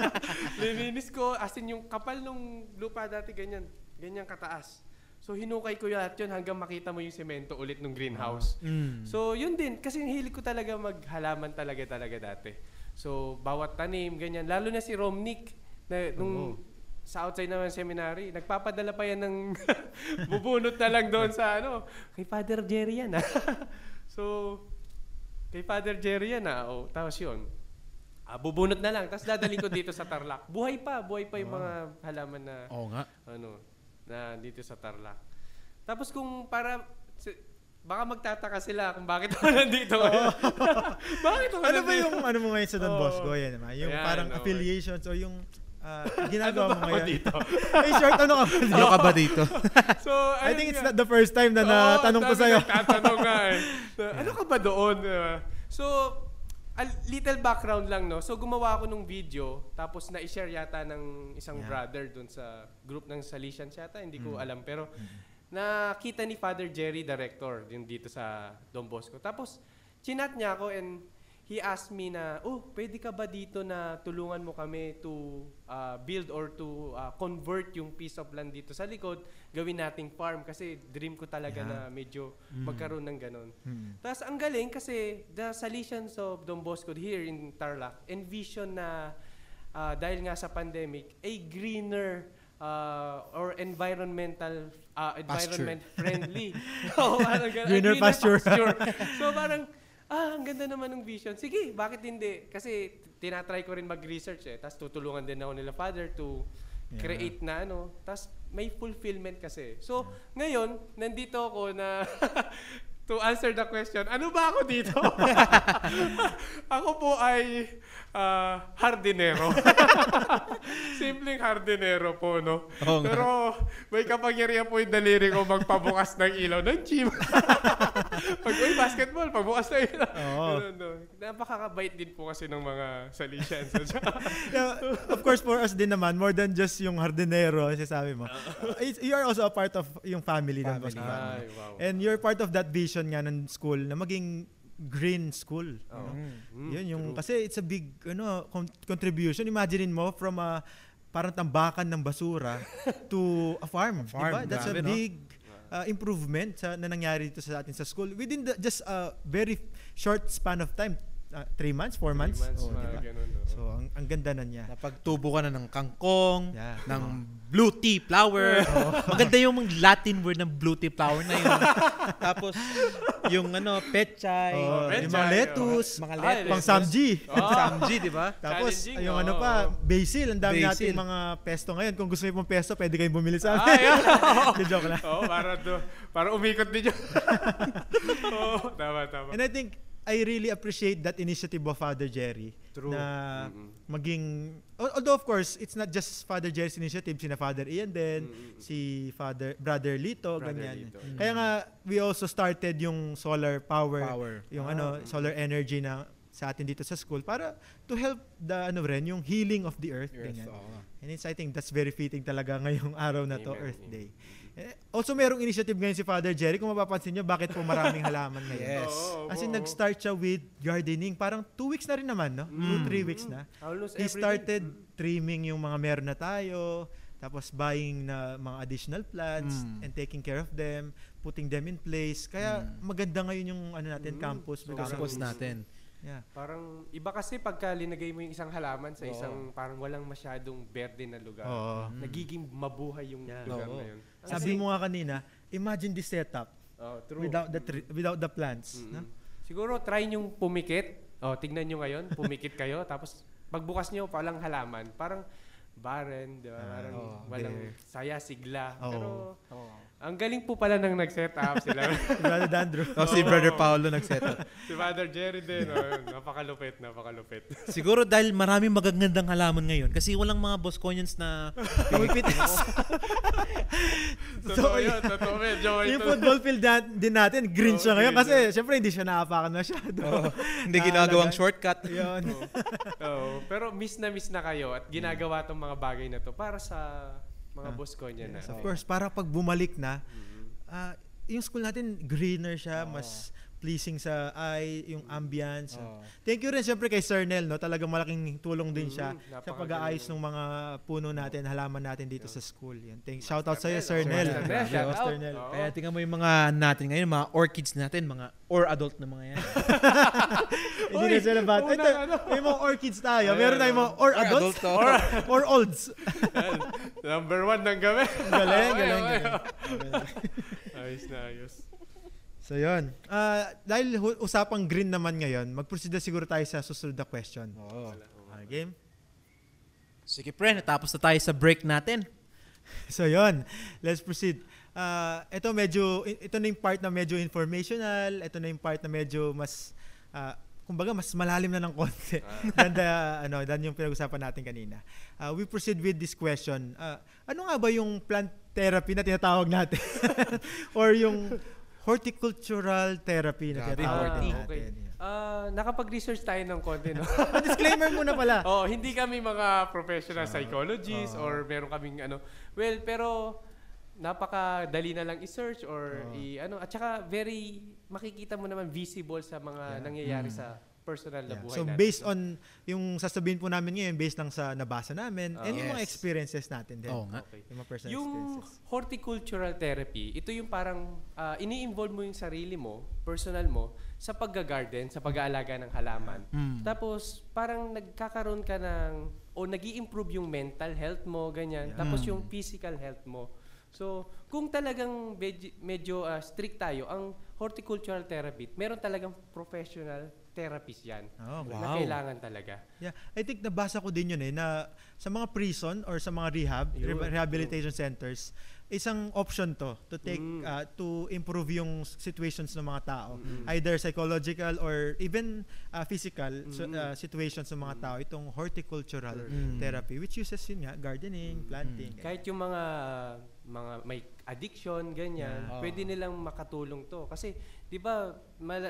Speaker 1: Lininis ko, as in yung kapal nung lupa dati, ganyan, ganyan kataas. So, hinukay ko lahat yun hanggang makita mo yung semento ulit ng greenhouse.
Speaker 3: Mm.
Speaker 1: So, yun din. Kasi hilig ko talaga maghalaman talaga talaga dati. So, bawat tanim, ganyan. Lalo na si Romnick, na, nung sa outside naman seminary, nagpapadala pa yan ng bubunot na lang doon sa ano. Kay Father Jerry yan ah. so, kay Father Jerry yan ah. O, tapos yun. Ah, bubunot na lang. Tapos dadalhin ko dito sa Tarlac. Buhay pa. Buhay pa yung mga halaman na
Speaker 3: Oo nga.
Speaker 1: ano, na dito sa Tarlac. Tapos kung para si- baka magtataka sila kung bakit ako nandito. bakit ako
Speaker 2: ano ba
Speaker 1: nandito?
Speaker 2: yung ano mo ngayon sa Don
Speaker 1: Oo.
Speaker 2: Bosco? Yan naman. Yung
Speaker 1: Ayan,
Speaker 2: parang
Speaker 1: okay.
Speaker 2: affiliations o yung ah,
Speaker 1: Ano
Speaker 2: ginagawa
Speaker 1: ba
Speaker 2: mo ngayon.
Speaker 1: dito?
Speaker 2: Ay, short, ano ka ba?
Speaker 3: Ano ka ba dito?
Speaker 1: So,
Speaker 2: I think it's not the first time na
Speaker 1: Oo,
Speaker 2: natanong ko sa'yo.
Speaker 1: Nagtatanong nga eh. Na, Ano ka ba doon? Uh, so, a little background lang, no? So, gumawa ako ng video, tapos na-share yata ng isang
Speaker 2: Yeah.
Speaker 1: brother doon sa group ng Salesians yata, hindi ko
Speaker 2: Mm.
Speaker 1: alam. Pero, nakita ni Father Jerry, director, din dito sa Don Bosco. Tapos, chinat niya ako and he asked me na, oh, pwede ka ba dito na tulungan mo kami to uh, build or to uh, convert yung piece of land dito sa likod, gawin nating farm kasi dream ko talaga
Speaker 2: Yeah.
Speaker 1: na medyo magkaroon ng ganon.
Speaker 2: Mm.
Speaker 1: Tapos ang galing kasi the Salesians of Don Bosco here in Tarlac envision na ah, dahil nga sa pandemic, a greener ah, or environmental ah, environment friendly. Oo, parang ganun. A
Speaker 2: Greener pasture.
Speaker 1: so parang ah, ang ganda naman ng vision. Sige, bakit hindi? Kasi tinatry ko rin mag-research eh. Tapos tutulungan din ako nila father to
Speaker 2: Yeah.
Speaker 1: create na ano. Tapos may fulfillment kasi. So, ngayon, nandito ako na to answer the question, ano ba ako dito? ako po ay ah, hardinero. Simpleng hardinero po, no?
Speaker 3: Oo.
Speaker 1: Pero may kapangyarihan po yung daliri ko magpabukas ng ilaw ng gym. Pag, uy, basketball, pagbukas ng ilaw.
Speaker 2: Oo.
Speaker 1: Ganun, no? Napakakabait din po kasi ng mga Salesians.
Speaker 2: Yeah, of course, for us din naman, more than just yung hardinero, sasabi mo. It's- you are also a part of yung family. ng
Speaker 3: Family.
Speaker 2: Bosco family.
Speaker 1: Ay, wow.
Speaker 2: And you're part of that vision nga ng school na maging green school.
Speaker 1: Oo.
Speaker 3: Mm.
Speaker 1: Mm,
Speaker 2: Yun yung
Speaker 1: true.
Speaker 2: kasi it's a big ano con- contribution. Imaginein mo from a parang tambakan ng basura to a farm,
Speaker 3: farm,
Speaker 2: diba? That's a
Speaker 3: grabe, no?
Speaker 2: big uh, improvement sa na nangyari dito sa atin sa school within the, just a very short span of time. Uh, three months, four
Speaker 1: Three
Speaker 2: months.
Speaker 1: months,
Speaker 2: Oh,
Speaker 1: mga
Speaker 2: diba?
Speaker 1: ganun, no?
Speaker 2: So ang, ang ganda na niya.
Speaker 3: Napagtubo ka na ng kangkong,
Speaker 2: Yeah.
Speaker 3: ng blue tea flower. Maganda yung mga Latin word ng blue tea flower na yun. Tapos, yung ano, pechay.
Speaker 2: Oh,
Speaker 1: Pechay,
Speaker 2: yung mga
Speaker 1: oh.
Speaker 2: lettuce,
Speaker 3: Mga
Speaker 1: Ay,
Speaker 3: lettuce.
Speaker 2: pang samji.
Speaker 1: Oh.
Speaker 3: Samji, di ba?
Speaker 2: Tapos yung ano
Speaker 1: oo.
Speaker 2: pa, basil. Ang dami
Speaker 3: Basil.
Speaker 2: nating mga pesto ngayon. Kung gusto niyo pong pesto, pwede kayong bumili sa
Speaker 1: Ah,
Speaker 2: amin.
Speaker 1: yeah.
Speaker 2: Di joke lang.
Speaker 1: Oo, para do, para umikot din yun. Oo, tama, tama.
Speaker 2: And I think I really appreciate that initiative of Father Jerry.
Speaker 1: True.
Speaker 2: Na
Speaker 1: Mm-mm.
Speaker 2: maging, al- although of course, it's not just Father Jerry's initiative, sina Father Ian din,
Speaker 1: Mm-mm.
Speaker 2: si Father, Brother Lito,
Speaker 1: Brother
Speaker 2: ganyan.
Speaker 1: Lito.
Speaker 2: Kaya nga, we also started yung solar power,
Speaker 3: Power.
Speaker 2: yung
Speaker 1: Ah,
Speaker 2: ano, solar energy na sa atin dito sa school para to help the ano rin yung healing of the earth,
Speaker 3: Earth,
Speaker 2: ganyan.
Speaker 3: oo.
Speaker 2: And it's, I think that's very fitting talaga ngayong araw na to,
Speaker 1: Amen.
Speaker 2: Earth Day. Eh, Also, merong initiative ngayon si Father Jerry. Kung mapapansin nyo, bakit po maraming halaman ngayon?
Speaker 3: Yes.
Speaker 1: Oo,
Speaker 2: Kasi
Speaker 1: oo.
Speaker 2: nag-start siya with gardening. Parang two weeks na rin naman, no? Two,
Speaker 3: Mm.
Speaker 2: three weeks na.
Speaker 1: Almost
Speaker 2: He started trimming yung mga meron na tayo, tapos buying na mga additional plants
Speaker 3: Mm.
Speaker 2: and taking care of them, putting them in place. Kaya
Speaker 3: Mm.
Speaker 2: maganda ngayon yung ano natin,
Speaker 1: Mm.
Speaker 2: campus.
Speaker 1: So,
Speaker 2: because of
Speaker 3: Campus natin.
Speaker 2: Yeah.
Speaker 1: Parang iba kasi pagka linagay mo yung isang halaman sa
Speaker 3: Oo.
Speaker 1: isang parang walang masyadong berde na lugar.
Speaker 2: Oo.
Speaker 3: Mm.
Speaker 1: Nagiging mabuhay yung
Speaker 2: Yeah.
Speaker 1: lugar
Speaker 3: Oo.
Speaker 1: na yun.
Speaker 2: Sabi mo nga kanina, imagine this setup
Speaker 1: oh, true.
Speaker 2: without the tree- without the plants.
Speaker 1: Mm-mm.
Speaker 2: no?
Speaker 1: Siguro try nyong pumikit. Oh, tignan nyo ngayon, pumikit kayo tapos pagbukas nyo palang halaman, parang barren, di ba?
Speaker 2: Ah,
Speaker 1: Parang
Speaker 3: oo,
Speaker 1: walang saya, sigla.
Speaker 2: Oo.
Speaker 1: Pero ang galing po pala nang nag-set up sila.
Speaker 2: Brother Dandro.
Speaker 3: Oh, si. Brother Paolo nag-set up.
Speaker 1: si Father Jerry din. Oh, napakalupit, napakalupit.
Speaker 3: Siguro dahil maraming magagandang halaman ngayon kasi walang mga Bosconians na
Speaker 2: Pumipitas.
Speaker 1: totoo yun, totoo yun. Joey,
Speaker 2: yung football field na- din natin, green
Speaker 1: Oo,
Speaker 2: siya ngayon. Kasi syempre hindi siya naapakan masyado.
Speaker 3: Oo, hindi
Speaker 2: Ah,
Speaker 3: ginagawang shortcut.
Speaker 2: Yun.
Speaker 1: Oo, pero miss na miss na kayo at ginagawa tong mga bagay na to para sa mga
Speaker 2: Ah,
Speaker 1: boss ko niya na.
Speaker 2: Yes, of course, para pag bumalik na,
Speaker 1: Mhm.
Speaker 2: ah, yung school natin greener siya,
Speaker 3: Oo.
Speaker 2: mas pleasing sa eye, yung ambience.
Speaker 3: Oo.
Speaker 2: Thank you rin siyempre kay Sir Nel, no? Talagang malaking tulong din siya
Speaker 1: Mm,
Speaker 2: sa pag-aayos ng mga puno natin, halaman natin dito
Speaker 1: Yeah.
Speaker 2: sa school. Yan. Thank, shout out sa iyo,
Speaker 1: Sir
Speaker 2: Sir
Speaker 1: Nel.
Speaker 2: Nel.
Speaker 1: Sir Nel, shout out.
Speaker 2: Nel.
Speaker 3: Kaya tingnan mo yung mga natin ngayon, mga orchids natin, mga or adult na mga yan.
Speaker 2: Hindi na sila bata. Ito,
Speaker 1: ano.
Speaker 2: may mga orchids tayo. Meron tayong mga or
Speaker 3: Or
Speaker 2: adults
Speaker 3: adult to.
Speaker 2: or, or olds.
Speaker 1: Number one ng gabi.
Speaker 2: Galing, galing, galing.
Speaker 1: ayos na ayos.
Speaker 2: So yun. Ah, dahil hu- usapang green naman ngayon, mag-proceed na siguro tayo sa susunod na question.
Speaker 3: Oo.
Speaker 2: Ah, game?
Speaker 3: Sige pre, natapos na tayo sa break natin.
Speaker 2: So yun, let's proceed. Ah, ito medyo ito na yung part na medyo informational, ito na yung part na medyo mas ah, kumbaga mas malalim na ng konti than the, ano, than yung pinag-usapan natin kanina. Ah, we proceed with this question. Ah, ano nga ba yung plant therapy na tinatawag natin? Or yung horticultural therapy na
Speaker 3: Grabe,
Speaker 2: tinatawag natin?
Speaker 1: okay. Ah, nakapag-research tayo ng konti, no?
Speaker 2: Ah, disclaimer muna pala.
Speaker 1: oh, hindi kami mga professional psychologists or meron kaming ano. Well, pero napakadali na lang i-search or i ano at saka very makikita mo naman visible sa mga
Speaker 2: Yeah.
Speaker 1: nangyayari
Speaker 3: Mm.
Speaker 1: sa personal na
Speaker 2: Yeah.
Speaker 1: buhay
Speaker 2: So
Speaker 1: natin.
Speaker 2: based on yung sasabihin po namin ngayon based lang sa nabasa namin
Speaker 1: Ah.
Speaker 2: and yung mga
Speaker 3: Yes.
Speaker 2: experiences natin din.
Speaker 3: Oo nga.
Speaker 1: Okay.
Speaker 2: Yung mga personal
Speaker 1: Yung
Speaker 2: experiences.
Speaker 1: horticultural therapy, ito yung parang ah, ini-involve mo yung sarili mo, personal mo, sa pagga-garden, sa pag-aalaga ng halaman.
Speaker 3: Mm.
Speaker 1: Tapos parang nagkakaroon ka ng o nag improve yung mental health mo, ganyan.
Speaker 2: Yeah.
Speaker 1: Tapos
Speaker 3: Mm.
Speaker 1: yung physical health mo. So, kung talagang medyo, medyo ah, strict tayo, ang horticultural therapy, meron talagang professional therapist yan.
Speaker 2: Oh,
Speaker 1: Na
Speaker 3: Wow.
Speaker 1: kailangan talaga.
Speaker 2: Yeah, I think nabasa ko din yun eh na sa mga prison or sa mga rehab,
Speaker 1: Yun,
Speaker 2: re- rehabilitation centers, isang option to to take
Speaker 1: Mm.
Speaker 2: uh, to improve yung situations ng mga tao.
Speaker 1: Mm.
Speaker 2: Either psychological or even uh, physical so-
Speaker 1: Mm.
Speaker 2: uh, situations ng mga tao itong horticultural
Speaker 3: Mm.
Speaker 2: therapy which uses yun nga gardening, planting.
Speaker 1: Kahit yung mga mga may addiction, ganyan,
Speaker 3: Yeah.
Speaker 1: pwede nilang makatulong to. Kasi, di ba,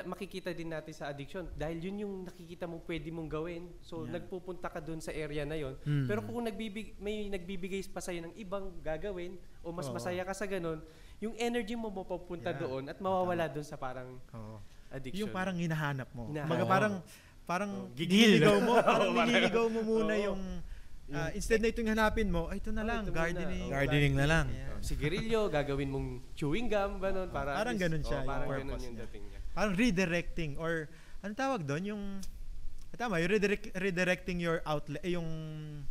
Speaker 1: makikita din natin sa addiction, dahil yun yung nakikita mo pwede mong gawin. So,
Speaker 2: Yeah.
Speaker 1: nagpupunta ka dun sa area na yon.
Speaker 3: Mm.
Speaker 1: Pero kung nagbibig, may nagbibigay pa sa'yo ng ibang gagawin, o mas
Speaker 2: Oo.
Speaker 1: masaya ka sa ganun, yung energy mo mapapunta
Speaker 2: Yeah.
Speaker 1: doon at mawawala doon sa parang
Speaker 2: Oo.
Speaker 1: addiction.
Speaker 2: Yung parang hinahanap mo.
Speaker 1: Hinahanap.
Speaker 3: Oo.
Speaker 2: parang parang
Speaker 1: Oh, gigil.
Speaker 2: nililigaw mo, parang nililigaw mo muna
Speaker 1: Oo.
Speaker 2: yung ah, instead na itong hanapin mo, ay ito na
Speaker 1: Oh,
Speaker 2: lang,
Speaker 1: ito muna.
Speaker 2: gardening.
Speaker 1: Oh.
Speaker 3: Gardening na lang.
Speaker 2: Yeah.
Speaker 1: Oh, sigarilyo, gagawin mong chewing gum, ganun. Para
Speaker 2: Parang
Speaker 1: least-
Speaker 2: ganun siya,
Speaker 1: oh,
Speaker 2: yung
Speaker 1: parang ganun yung dating niya.
Speaker 2: Parang redirecting or ano tawag doon yung tama, yung redirect, redirecting your outlet eh, yung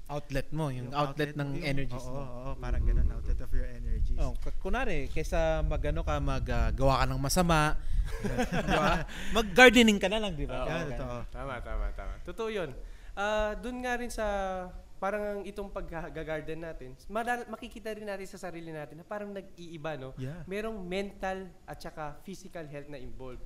Speaker 3: Outlet mo, yung,
Speaker 2: yung
Speaker 3: outlet, ng
Speaker 2: yung-
Speaker 3: energies
Speaker 2: oo,
Speaker 3: mo.
Speaker 2: Oo, parang ganun, outlet of your energies.
Speaker 3: Oh, kunwari, kaysa magano ka maggawa ka ng masama, di ba? Mag-gardening ka na lang, di ba?
Speaker 1: Oo.
Speaker 3: Ganun.
Speaker 2: totoo.
Speaker 1: Tama, tama, tama. Totoo yun. Ah, doon nga rin sa parang ang itong pag-garden natin, mala- makikita rin natin sa sarili natin na parang nag-iiba, no?
Speaker 2: Yeah.
Speaker 1: Merong mental at saka physical health na involved.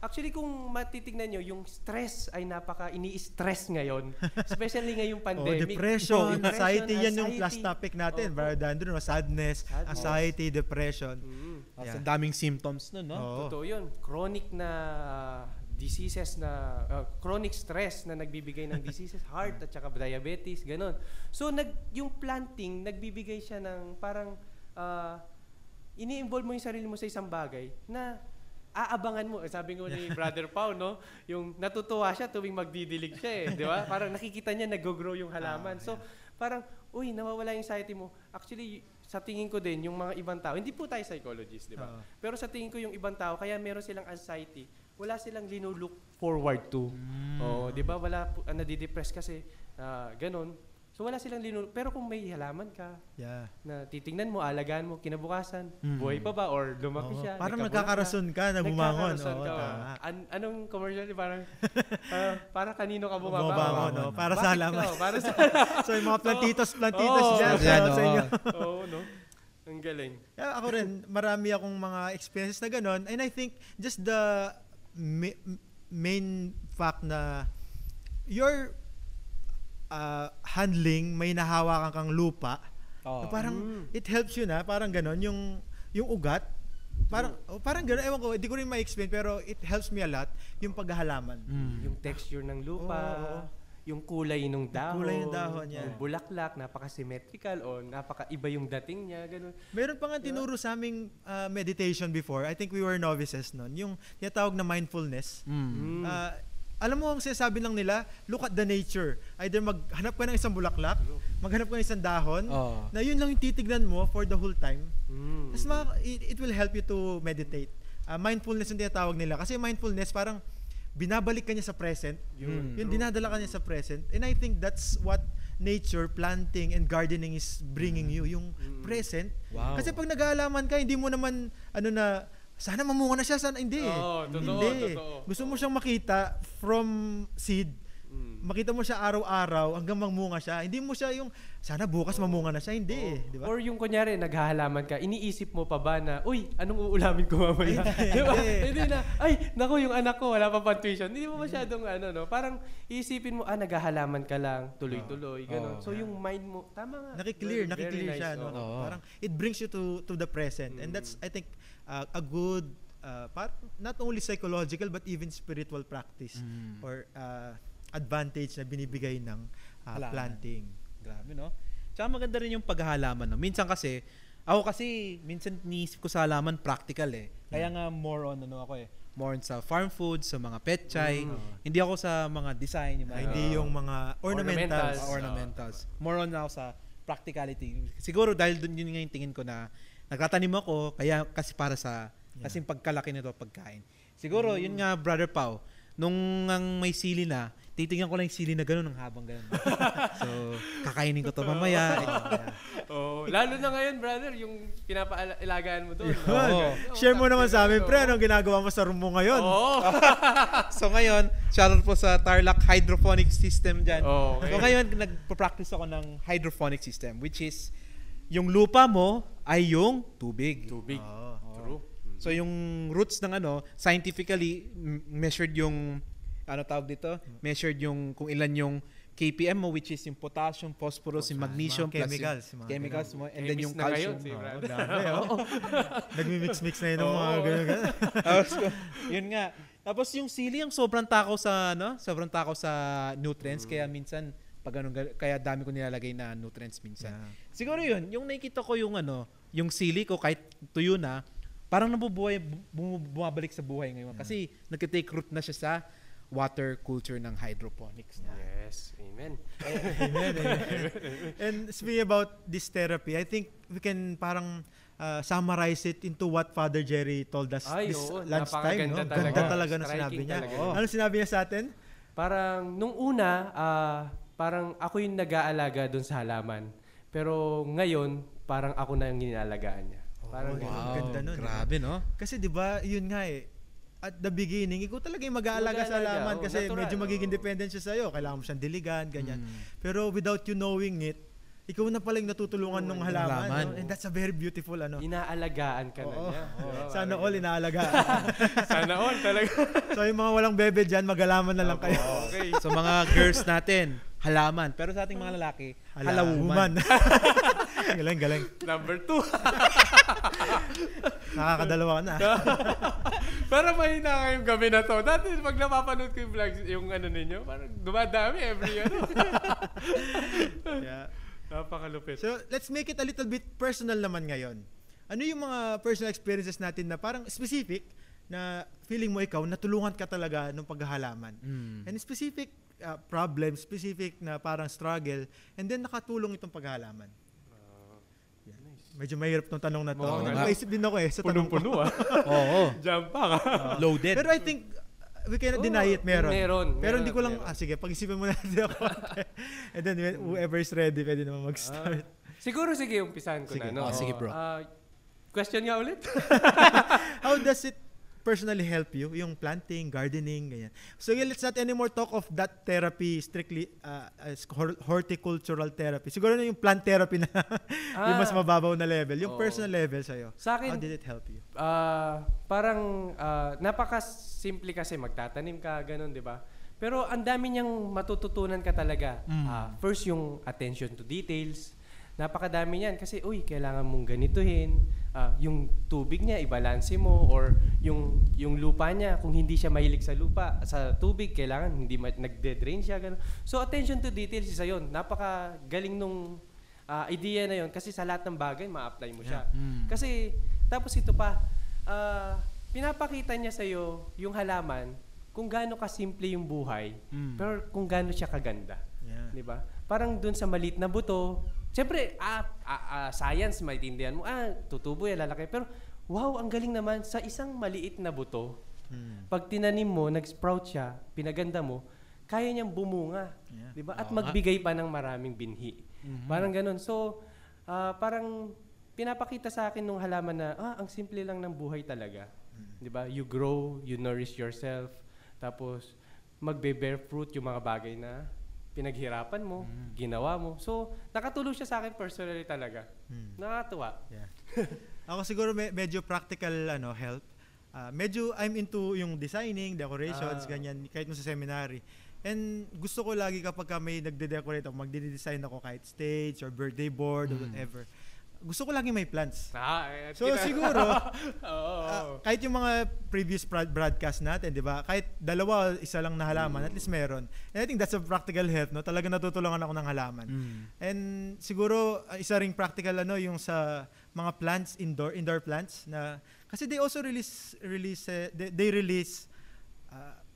Speaker 1: Actually, kung matitignan nyo, yung stress ay napaka ini-stress ngayon. Especially ngayong
Speaker 2: Oh,
Speaker 1: pandemic.
Speaker 2: depression,
Speaker 1: Oh,
Speaker 2: anxiety, yan yung last topic natin.
Speaker 1: Oo.
Speaker 2: Brother Dandro, no? sadness,
Speaker 1: Sadness.
Speaker 2: anxiety, depression.
Speaker 1: Mm.
Speaker 3: Tapos
Speaker 2: Yeah.
Speaker 3: ang daming symptoms nun, no?
Speaker 2: Oo.
Speaker 1: Totoo yun. Chronic na ah, diseases na, ah, chronic stress na nagbibigay ng diseases, heart at saka diabetes, ganun. So, nag, yung planting, nagbibigay siya ng parang, ah, ini-involve mo yung sarili mo sa isang bagay na aabangan mo. Eh, Sabi ko ni Brother Pau, no? Yung natutuwa siya tuwing magdidilig siya eh. Di ba? Parang nakikita niya nag-grow yung halaman.
Speaker 2: Ah,
Speaker 1: so, parang, uy, nawawala yung anxiety mo. Actually, sa tingin ko din, yung mga ibang tao, hindi po tayo psychologist, di ba?
Speaker 2: Oo.
Speaker 1: Pero sa tingin ko yung ibang tao, kaya meron silang anxiety, wala silang linulook forward to.
Speaker 3: Mm.
Speaker 1: Oo, 'di ba? Wala uh, nadidepress kasi ah, ganun. So wala silang linulook. Pero kung may halaman ka,
Speaker 2: Yeah.
Speaker 1: na titingnan mo, alagaan mo, kinabukasan,
Speaker 3: Mm.
Speaker 1: buhay pa ba or lumaki
Speaker 2: Oo.
Speaker 1: siya?
Speaker 2: Parang nagkakarason ka na bumangon. Oo,
Speaker 1: ka.
Speaker 2: tama.
Speaker 1: An- anong commercial? Parang, ah, para kanino ka bumabangon?
Speaker 2: Bumabangon, no? Para sa
Speaker 1: Bakit
Speaker 2: halaman.
Speaker 1: ka? Para sa
Speaker 2: so yung mga plantitos, plantitos
Speaker 1: Oo.
Speaker 2: dyan
Speaker 3: Yan,
Speaker 2: sa,
Speaker 3: oo.
Speaker 2: sa inyo.
Speaker 1: Oo, no? Ang galing.
Speaker 2: Kaya ako rin, marami akong mga experiences na ganon. And I think just the main fact na your uh, handling, may nahawakan kang lupa, na parang
Speaker 1: Mm.
Speaker 2: it helps you na, parang ganon, yung, yung ugat, parang, oh, parang ganon, ewan ko, hindi ko rin ma-explain, pero it helps me a lot, yung paghahalaman.
Speaker 3: Mm.
Speaker 1: Yung texture ng lupa,
Speaker 2: Oo, oo.
Speaker 1: Yung kulay ng dahon,
Speaker 2: kulay ng dahon, yeah.
Speaker 1: yung bulaklak, napaka-symmetrical o napaka-iba yung dating niya, ganun.
Speaker 2: Meron pa nga tinuro sa aming uh, meditation before, I think we were novices noon, yung tinatawag na mindfulness.
Speaker 3: Mm.
Speaker 1: Mm.
Speaker 2: Ah, alam mo ang sinasabi lang nila, look at the nature. Either maghanap ka ng isang bulaklak, maghanap ka ng isang dahon,
Speaker 3: Oo.
Speaker 2: na yun lang yung titignan mo for the whole time.
Speaker 1: Mm.
Speaker 2: Tapos it, it will help you to meditate. Ah, mindfulness yung tinatawag nila. Kasi mindfulness parang binabalik ka niya sa present.
Speaker 3: Yun.
Speaker 2: Yung dinadala ka niya sa present. And I think that's what nature, planting, and gardening is bringing you. Yung
Speaker 1: Mm.
Speaker 2: present.
Speaker 3: Wow.
Speaker 2: Kasi pag nag-aalaman ka, hindi mo naman, ano na, sana mamunga na siya, sana hindi.
Speaker 1: Oo, totoo,
Speaker 2: hindi.
Speaker 1: totoo.
Speaker 2: Gusto mo siyang makita from seed.
Speaker 1: Mm.
Speaker 2: Makita mo siya araw-araw hanggang mamunga siya. Hindi mo siya yung, sana bukas mamunga na siya. Hindi eh. Di ba?
Speaker 1: Or yung kunyari, naghahalaman ka, iniisip mo pa ba na, uy, anong uulamin ko mamaya? Di ba?
Speaker 2: Hindi.
Speaker 1: Na, ay, naku, yung anak ko, wala pa pang tuition. Hindi mo masyadong, ano, no? Parang, iisipin mo, ah, naghahalaman ka lang, tuloy-tuloy, gano'n.
Speaker 3: Oo.
Speaker 1: so, yung mind mo, tama nga.
Speaker 2: nakiklear,
Speaker 1: Very- very
Speaker 2: nakiklear
Speaker 1: nice,
Speaker 2: siya.
Speaker 1: oh.
Speaker 2: No?
Speaker 3: Oo.
Speaker 2: Parang it brings you to to the present. And
Speaker 1: Mm.
Speaker 2: that's, I think, uh, a good, uh, par- not only psychological, but even spiritual practice
Speaker 3: Mm.
Speaker 2: or uh, advantage na binibigay ng uh,
Speaker 3: Halaman.
Speaker 2: planting.
Speaker 3: Grabe, no? Tsaka maganda rin yung paghahalaman, no? Minsan kasi, Ako kasi, minsan niisip ko sa halaman practical eh. Kaya nga more on ano ako eh. More on sa farm food, sa mga petchay. Hindi ako sa mga design. Yung
Speaker 2: Ah,
Speaker 3: mga,
Speaker 2: hindi yung mga ornamentals.
Speaker 1: Ornamentals.
Speaker 3: mga ornamentals. More on ako sa practicality. Siguro dahil dun yun nga yung tingin ko na nagtatanim ako, kaya kasi para sa, kasi pagkalaki nito pagkain. Siguro, yun nga, Brother Pau, nung ang may sili na, titingnan ko lang yung sili na gano'n, ng habang gano'n. so, kakainin ko to mamaya.
Speaker 1: Oh, lalo na ngayon, brother, yung pinapaalagaan mo doon.
Speaker 3: Oo.
Speaker 2: Share mo naman sa amin, pre, anong ginagawa mo sa room mo ngayon?
Speaker 1: Oo.
Speaker 3: so ngayon, shoutout po sa Tarlac Hydroponic System dyan.
Speaker 1: Oh, okay.
Speaker 3: So ngayon, nagpa-practice ako ng hydroponic system, which is, yung lupa mo ay yung tubig.
Speaker 1: Tubig. True.
Speaker 3: So yung roots ng ano, scientifically measured yung ano tawag dito? Measured yung kung ilan yung KPM mo which is yung potassium, phosphorus, yung magnesium,
Speaker 2: Mga
Speaker 3: plus yung
Speaker 2: chemicals, mga
Speaker 3: chemicals mo and then yung
Speaker 1: na ngayon,
Speaker 3: calcium.
Speaker 1: si
Speaker 2: dami, oh. Nagmi-mix-mix na yun ng mga ganyan.
Speaker 3: Tapos, yun nga. Tapos yung sili ang sobrang takaw sa ano, sobrang takaw sa nutrients kaya minsan pag anong, gal- kaya dami ko nilalagay na nutrients minsan.
Speaker 2: Yeah.
Speaker 3: Siguro yun, yung nakikita ko yung ano, yung sili ko kahit tuyo na, parang nabubuhay, bum- bumabalik sa buhay ngayon. Kasi nagka-take root na siya sa water culture ng hydroponics. Na.
Speaker 1: Yes. Amen.
Speaker 2: Amen, amen. And speaking about this therapy, I think we can parang uh, summarize it into what Father Jerry told us
Speaker 1: Ay,
Speaker 2: this
Speaker 1: oo,
Speaker 2: lunchtime. No?
Speaker 1: talaga.
Speaker 2: Ganda talaga na sinabi niya.
Speaker 1: talaga.
Speaker 2: Ano sinabi niya sa atin?
Speaker 1: Parang nung una, ah, parang ako yung nag-aalaga doon sa halaman. Pero ngayon, parang ako na yung ginalagaan niya. Parang
Speaker 2: Oh. Ang ganda nun,
Speaker 3: Grabe, no?
Speaker 2: Kasi 'di ba, yun nga eh at the beginning, ikaw talaga yung mag-aalaga sa halaman
Speaker 1: oo,
Speaker 2: kasi
Speaker 1: natural,
Speaker 2: medyo magiging
Speaker 1: oo.
Speaker 2: dependent siya sa'yo. Kailangan mo siyang diligan, ganyan.
Speaker 3: Mm.
Speaker 2: Pero without you knowing it, ikaw na pala yung natutulungan ng halaman.
Speaker 3: halaman.
Speaker 2: no? And that's a very beautiful ano.
Speaker 1: Inaalagaan ka na
Speaker 2: Oo.
Speaker 1: niya. Oo,
Speaker 2: Sana all inaalaga.
Speaker 1: ganun. Sana all talaga.
Speaker 2: so yung mga walang bebe dyan, mag-alaman na lang kayo.
Speaker 1: okay.
Speaker 3: So mga girls natin, halaman. Pero sa ating mga lalaki, halawuman.
Speaker 2: galing, galing.
Speaker 1: Number two.
Speaker 2: Nakakadalawa ka na.
Speaker 1: Pero mahina ngayong gabi na to. Dati pag napapanood ko yung vlogs, yung ano ninyo, parang dumadami every ano.
Speaker 2: yeah.
Speaker 1: Napakalupit.
Speaker 2: So let's make it a little bit personal naman ngayon. Ano yung mga personal experiences natin na parang specific na feeling mo ikaw, natulungan ka talaga nung paghahalaman.
Speaker 3: Mm.
Speaker 2: And specific uh, problem, specific na parang struggle, and then nakatulong itong paghahalaman. Medyo mahirap tong tanong na to.
Speaker 1: Oo nga.
Speaker 2: Napaisip din ako eh sa tanong ko.
Speaker 1: Punong-puno ah.
Speaker 3: Oo.
Speaker 1: Jump pa ka.
Speaker 3: Loaded.
Speaker 2: Pero I think uh, we cannot
Speaker 1: Oo,
Speaker 2: deny it, meron.
Speaker 1: meron,
Speaker 2: Pero
Speaker 1: meron
Speaker 2: hindi ko lang,
Speaker 1: meron.
Speaker 2: ah sige, pag-isipan mo natin ako. and then whoever is ready, pwede naman mag-start.
Speaker 1: Siguro sige, umpisahan ko
Speaker 2: Sige.
Speaker 1: na. No?
Speaker 3: Ah, sige, bro.
Speaker 1: Ah, question nga ulit?
Speaker 2: How does it personally help you? Yung planting, gardening, ganyan. So yeah, let's not anymore talk of that therapy strictly uh, as hor- horticultural therapy. Siguro na yung plant therapy na yung mas
Speaker 1: Ah.
Speaker 2: mababaw na level. Yung
Speaker 1: Oo.
Speaker 2: personal level sa'yo.
Speaker 1: Sa
Speaker 2: How
Speaker 1: akin,
Speaker 2: did it help you?
Speaker 1: Ah, parang ah, napaka-simple kasi magtatanim ka, ganun, di ba? Pero ang dami niyang matututunan ka talaga.
Speaker 3: Mm.
Speaker 1: Ah, first, yung attention to details. Napakadami niyan kasi, uy, kailangan mong ganituhin. Ah, yung tubig niya, ibalanse mo. Or yung, yung lupa niya, kung hindi siya mahilig sa lupa, sa tubig, kailangan hindi ma- nagde-drain siya. Ganun. So, attention to details, isa yun. Napakagaling nung ah, idea na yun kasi sa lahat ng bagay, ma-apply mo siya.
Speaker 3: Mm.
Speaker 1: Kasi, tapos ito pa, ah, pinapakita niya sa'yo yung halaman kung gaano kasimple yung buhay,
Speaker 3: Mm.
Speaker 1: pero kung gaano siya kaganda.
Speaker 2: Yeah.
Speaker 1: Di ba? Parang dun sa maliit na buto, siyempre, ah, ah, ah, science, maintindihan mo, ah, tutubo yan, lalaki. Pero, wow, ang galing naman, sa isang maliit na buto,
Speaker 2: Hmm.
Speaker 1: pag tinanim mo, nag-sprout siya, pinaganda mo, kaya niyang bumunga.
Speaker 2: Yeah.
Speaker 1: 'Di ba? At
Speaker 3: Oo
Speaker 1: magbigay pa ng maraming binhi. Parang ganun. So, ah, parang pinapakita sa akin nung halaman na ah, ang simple lang ng buhay talaga. 'Di ba? You grow, you nourish yourself, tapos magbe-bear fruit yung mga bagay na pinaghirapan mo, ginawa mo. So, nakatulong siya sa akin personally talaga.
Speaker 2: Hmm.
Speaker 1: Nakakatuwa.
Speaker 2: Yeah. Ako siguro me- medyo practical ano help. Ah, medyo I'm into yung designing, decorations,
Speaker 1: Ah.
Speaker 2: ganyan kahit nung sa seminary. And gusto ko lagi kapag ka may nagde-decorate ako, magde-design ako kahit stage or birthday board or
Speaker 3: Mm.
Speaker 2: whatever. Gusto ko lagi may plants.
Speaker 1: Ah, eh,
Speaker 2: So
Speaker 1: kita-
Speaker 2: siguro,
Speaker 1: Oo.
Speaker 2: ah, kahit yung mga previous broad- broadcast natin, 'di ba? Kahit dalawa, isa lang na halaman, at least meron. And I think that's a practical help, no? Talaga natutulungan ako ng halaman.
Speaker 3: Mm.
Speaker 2: And siguro uh, isa ring practical ano yung sa mga plants indoor indoor plants na kasi they also release release eh, they, they release ah,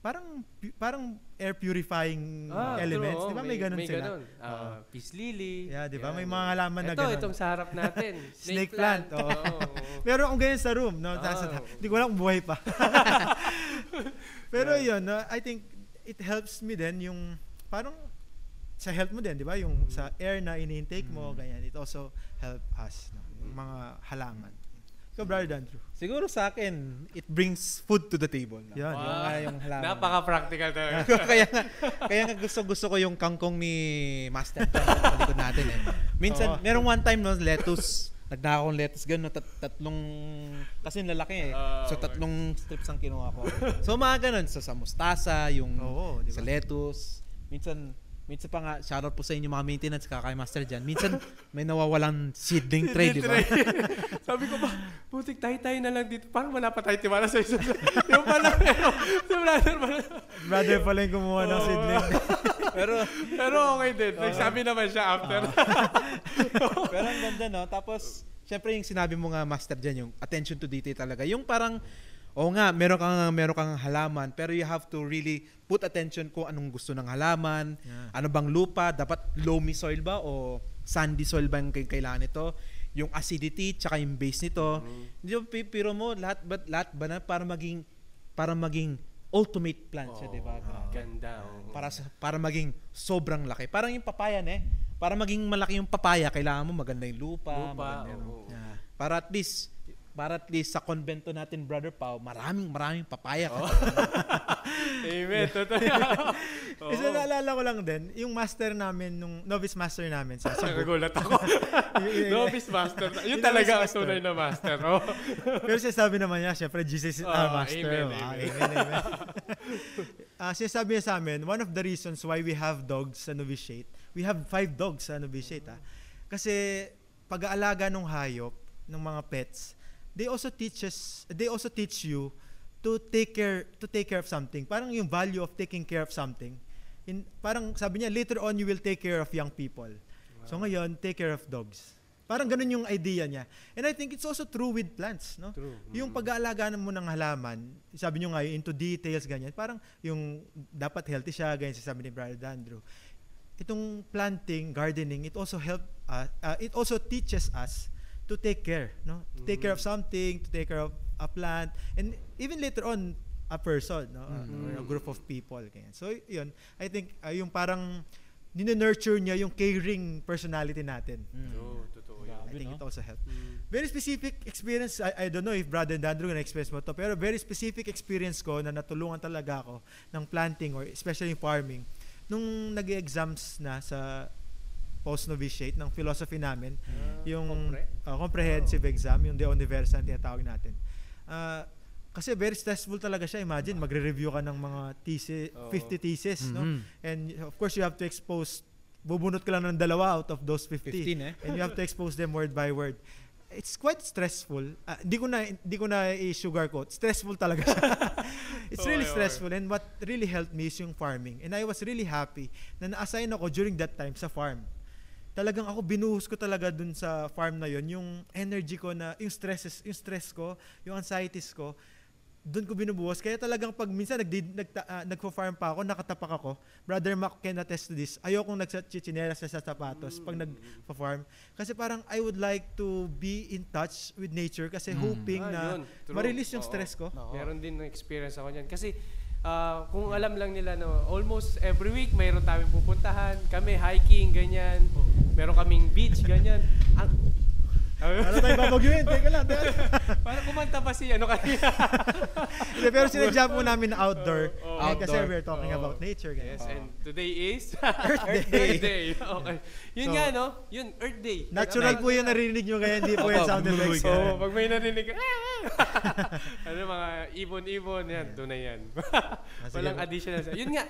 Speaker 2: parang pu- parang air purifying
Speaker 1: Ah,
Speaker 2: elements,
Speaker 1: true,
Speaker 2: 'di ba?
Speaker 1: oh,
Speaker 2: May, ganun
Speaker 1: may
Speaker 2: sila.
Speaker 1: ganun. Ah, peace lily.
Speaker 2: Yeah, 'di ba? May mga halaman na
Speaker 1: Ito,
Speaker 2: ganun.
Speaker 1: itong sa harap natin.
Speaker 2: Snake plant. Oo,
Speaker 1: oo.
Speaker 2: Meron akong ganyan sa room, no? Hindi ko alam kung buhay pa. Pero yun, no, I think it helps me din yung parang sa health mo din, di ba? Yung sa air na ini-intake mo,
Speaker 3: Mm.
Speaker 2: ganyan. It also help us, no? Yung mga halaman. Ikaw, Brother Andrew.
Speaker 3: Siguro sa akin, it brings food to the table. No?
Speaker 2: Yan.
Speaker 3: Yung, ah, yung halaman.
Speaker 1: Napaka-practical talaga.
Speaker 3: kaya nga, kaya nga gusto gusto ko yung kangkong ni Master John sa likod natin eh. Minsan,
Speaker 2: Oo.
Speaker 3: merong one time no, lettuce. Nagdaka akong lettuce gano'n, tat, tatlong, kasi lalaki eh.
Speaker 1: Ah,
Speaker 3: so tatlong strips ang kinuha ko. So mga ganun, so, sa mustasa, yung
Speaker 2: Oo, di ba?
Speaker 3: sa lettuce. Minsan, minsan pa nga, shoutout po sa inyo mga maintenance, kaka kay Master Jan. Minsan, may nawawalang seedling tray, di ba?
Speaker 1: Sabi ko ba, putik tayo-tayo na lang dito. Parang wala pa tayo tiwala sa isa. yung pala, pero, si brother pala.
Speaker 2: Brother pala yung kumuha ng seedling.
Speaker 3: Pero,
Speaker 1: Pero okay din. Nagsabi naman siya after.
Speaker 3: Pero ang ganda, no? Tapos, syempre yung sinabi mo nga, Master Jan, yung attention to detail talaga. Yung parang, oo nga, meron kang, meron kang halaman, pero you have to really put attention kung anong gusto ng halaman,
Speaker 2: Yeah.
Speaker 3: ano bang lupa, dapat loamy soil ba o sandy soil ba yung kay- kailangan nito, yung acidity, tsaka yung base nito. Hindi pi- pero mo, lahat ba, lahat ba na para maging, para maging ultimate plant siya, di ba?
Speaker 1: Oh, Ganda. oo.
Speaker 3: para sa, para maging sobrang laki. Parang yung papaya, eh. Para maging malaki yung papaya, kailangan mo maganda yung lupa.
Speaker 1: Lupa.
Speaker 3: maganda yung-
Speaker 1: oo.
Speaker 2: Yeah.
Speaker 3: Para at least, para at least sa konbento natin, Brother Pao, maraming maraming papaya.
Speaker 1: Oh. Amen. Totoo.
Speaker 2: Isa naalala ko lang din, yung master namin, nung novice master namin sa Cebu.
Speaker 1: Nagulat ako. Novice master. Yun
Speaker 2: Yung
Speaker 1: talaga ang tunay na master. Oh.
Speaker 2: Pero sinasabi naman niya, syempre, Jesus is
Speaker 1: Oh,
Speaker 2: our master.
Speaker 1: amen,
Speaker 2: Ah,
Speaker 1: amen.
Speaker 2: amen, amen. Ah, sinasabi niya sa amin, one of the reasons why we have dogs sa novitiate, we have five dogs sa novitiate. Ah. Kasi pag-aalaga ng hayop, ng mga pets, they also teaches, they also teach you to take care to take care of something. Parang yung value of taking care of something. In, parang sabi niya, later on you will take care of young people. So ngayon, take care of dogs. Parang ganun yung idea niya. And I think it's also true with plants, no?
Speaker 1: True.
Speaker 2: Yung pag-aalaga mo ng halaman, sabi nyo nga, into details, ganyan, parang yung dapat healthy siya, ganyan sabi ni Brother Dandrew. Itong planting, gardening, it also help, uh, uh, it also teaches us to take care, no? To take care of something, to take care of a plant, and even later on, a person, no?
Speaker 3: Mm.
Speaker 2: or a group of people, ganyan. So, yun, I think, uh, yung parang, nurture niya yung caring personality natin.
Speaker 3: Mm.
Speaker 1: Oo, totoo yan.
Speaker 2: I think
Speaker 3: no?
Speaker 2: it also helps.
Speaker 1: Mm.
Speaker 2: Very specific experience, I, I don't know if Brother Dandrew na-experience mo to, pero very specific experience ko na natulungan talaga ako ng planting or especially farming. Nung nag-exams na sa post-novitiate ng philosophy namin,
Speaker 1: Ah,
Speaker 2: yung
Speaker 1: kompre?
Speaker 2: uh, comprehensive exam, yung De Universa ang tinatawag natin. Ah, kasi very stressful talaga siya. Imagine, magre-review ka ng mga thesis,
Speaker 1: Oo.
Speaker 2: 50 thesis, no?
Speaker 3: Mhm.
Speaker 2: And of course, you have to expose, bubunot ka lang ng dalawa out of those 50
Speaker 3: 15 eh.
Speaker 2: and you have to expose them word by word. It's quite stressful. Hindi ko na hindi ko na i-sugarcoat. Stressful talaga siya. It's really stressful and what really helped me is yung farming. And I was really happy na na-assign ako during that time sa farm. Talagang ako binuhos ko talaga dun sa farm na yon yung energy ko na yung stresses, yung stress ko, yung anxieties ko doon ko binubuhos. Kaya talagang pag minsan nag, nag, uh, nagpo-farm pa ako, nakatapak ako. Brother Mac can attest to this. Ayokong nagchichinelas sa sapatos pag nagpo-farm. Kasi parang I would like to be in touch with nature kasi
Speaker 3: Mm.
Speaker 2: hoping
Speaker 1: Ah,
Speaker 2: na
Speaker 1: yun. True.
Speaker 2: ma-release yung
Speaker 1: Oo.
Speaker 2: stress ko.
Speaker 3: Oo.
Speaker 1: Meron din na experience ako niyan. Kasi ah, kung alam lang nila no, almost every week mayroon tayong pupuntahan. Kami hiking ganyan. Meron kaming beach ganyan. Ang
Speaker 2: Ano tayo babagyuin? Teka lang. Teka lang.
Speaker 1: Parang kumanta pa si ano kanina.
Speaker 2: Hindi, pero sinadya po namin na outdoor.
Speaker 1: Oo,
Speaker 2: Eh, kasi
Speaker 3: outdoor.
Speaker 2: we're talking
Speaker 1: Oo.
Speaker 2: about nature. ganyan.
Speaker 1: yes, and today is
Speaker 2: Earth Day.
Speaker 1: Earth Day. Okay. Yun
Speaker 2: So,
Speaker 1: nga no, yun Earth Day.
Speaker 2: Natural po yung narinig nyo kaya hindi po yung
Speaker 3: Oo,
Speaker 2: sound effects.
Speaker 1: So,
Speaker 2: ganyan.
Speaker 1: pag may narinig, ano mga ibon-ibon, yan, tunay yan.
Speaker 2: sige
Speaker 1: Walang additional. Yun nga,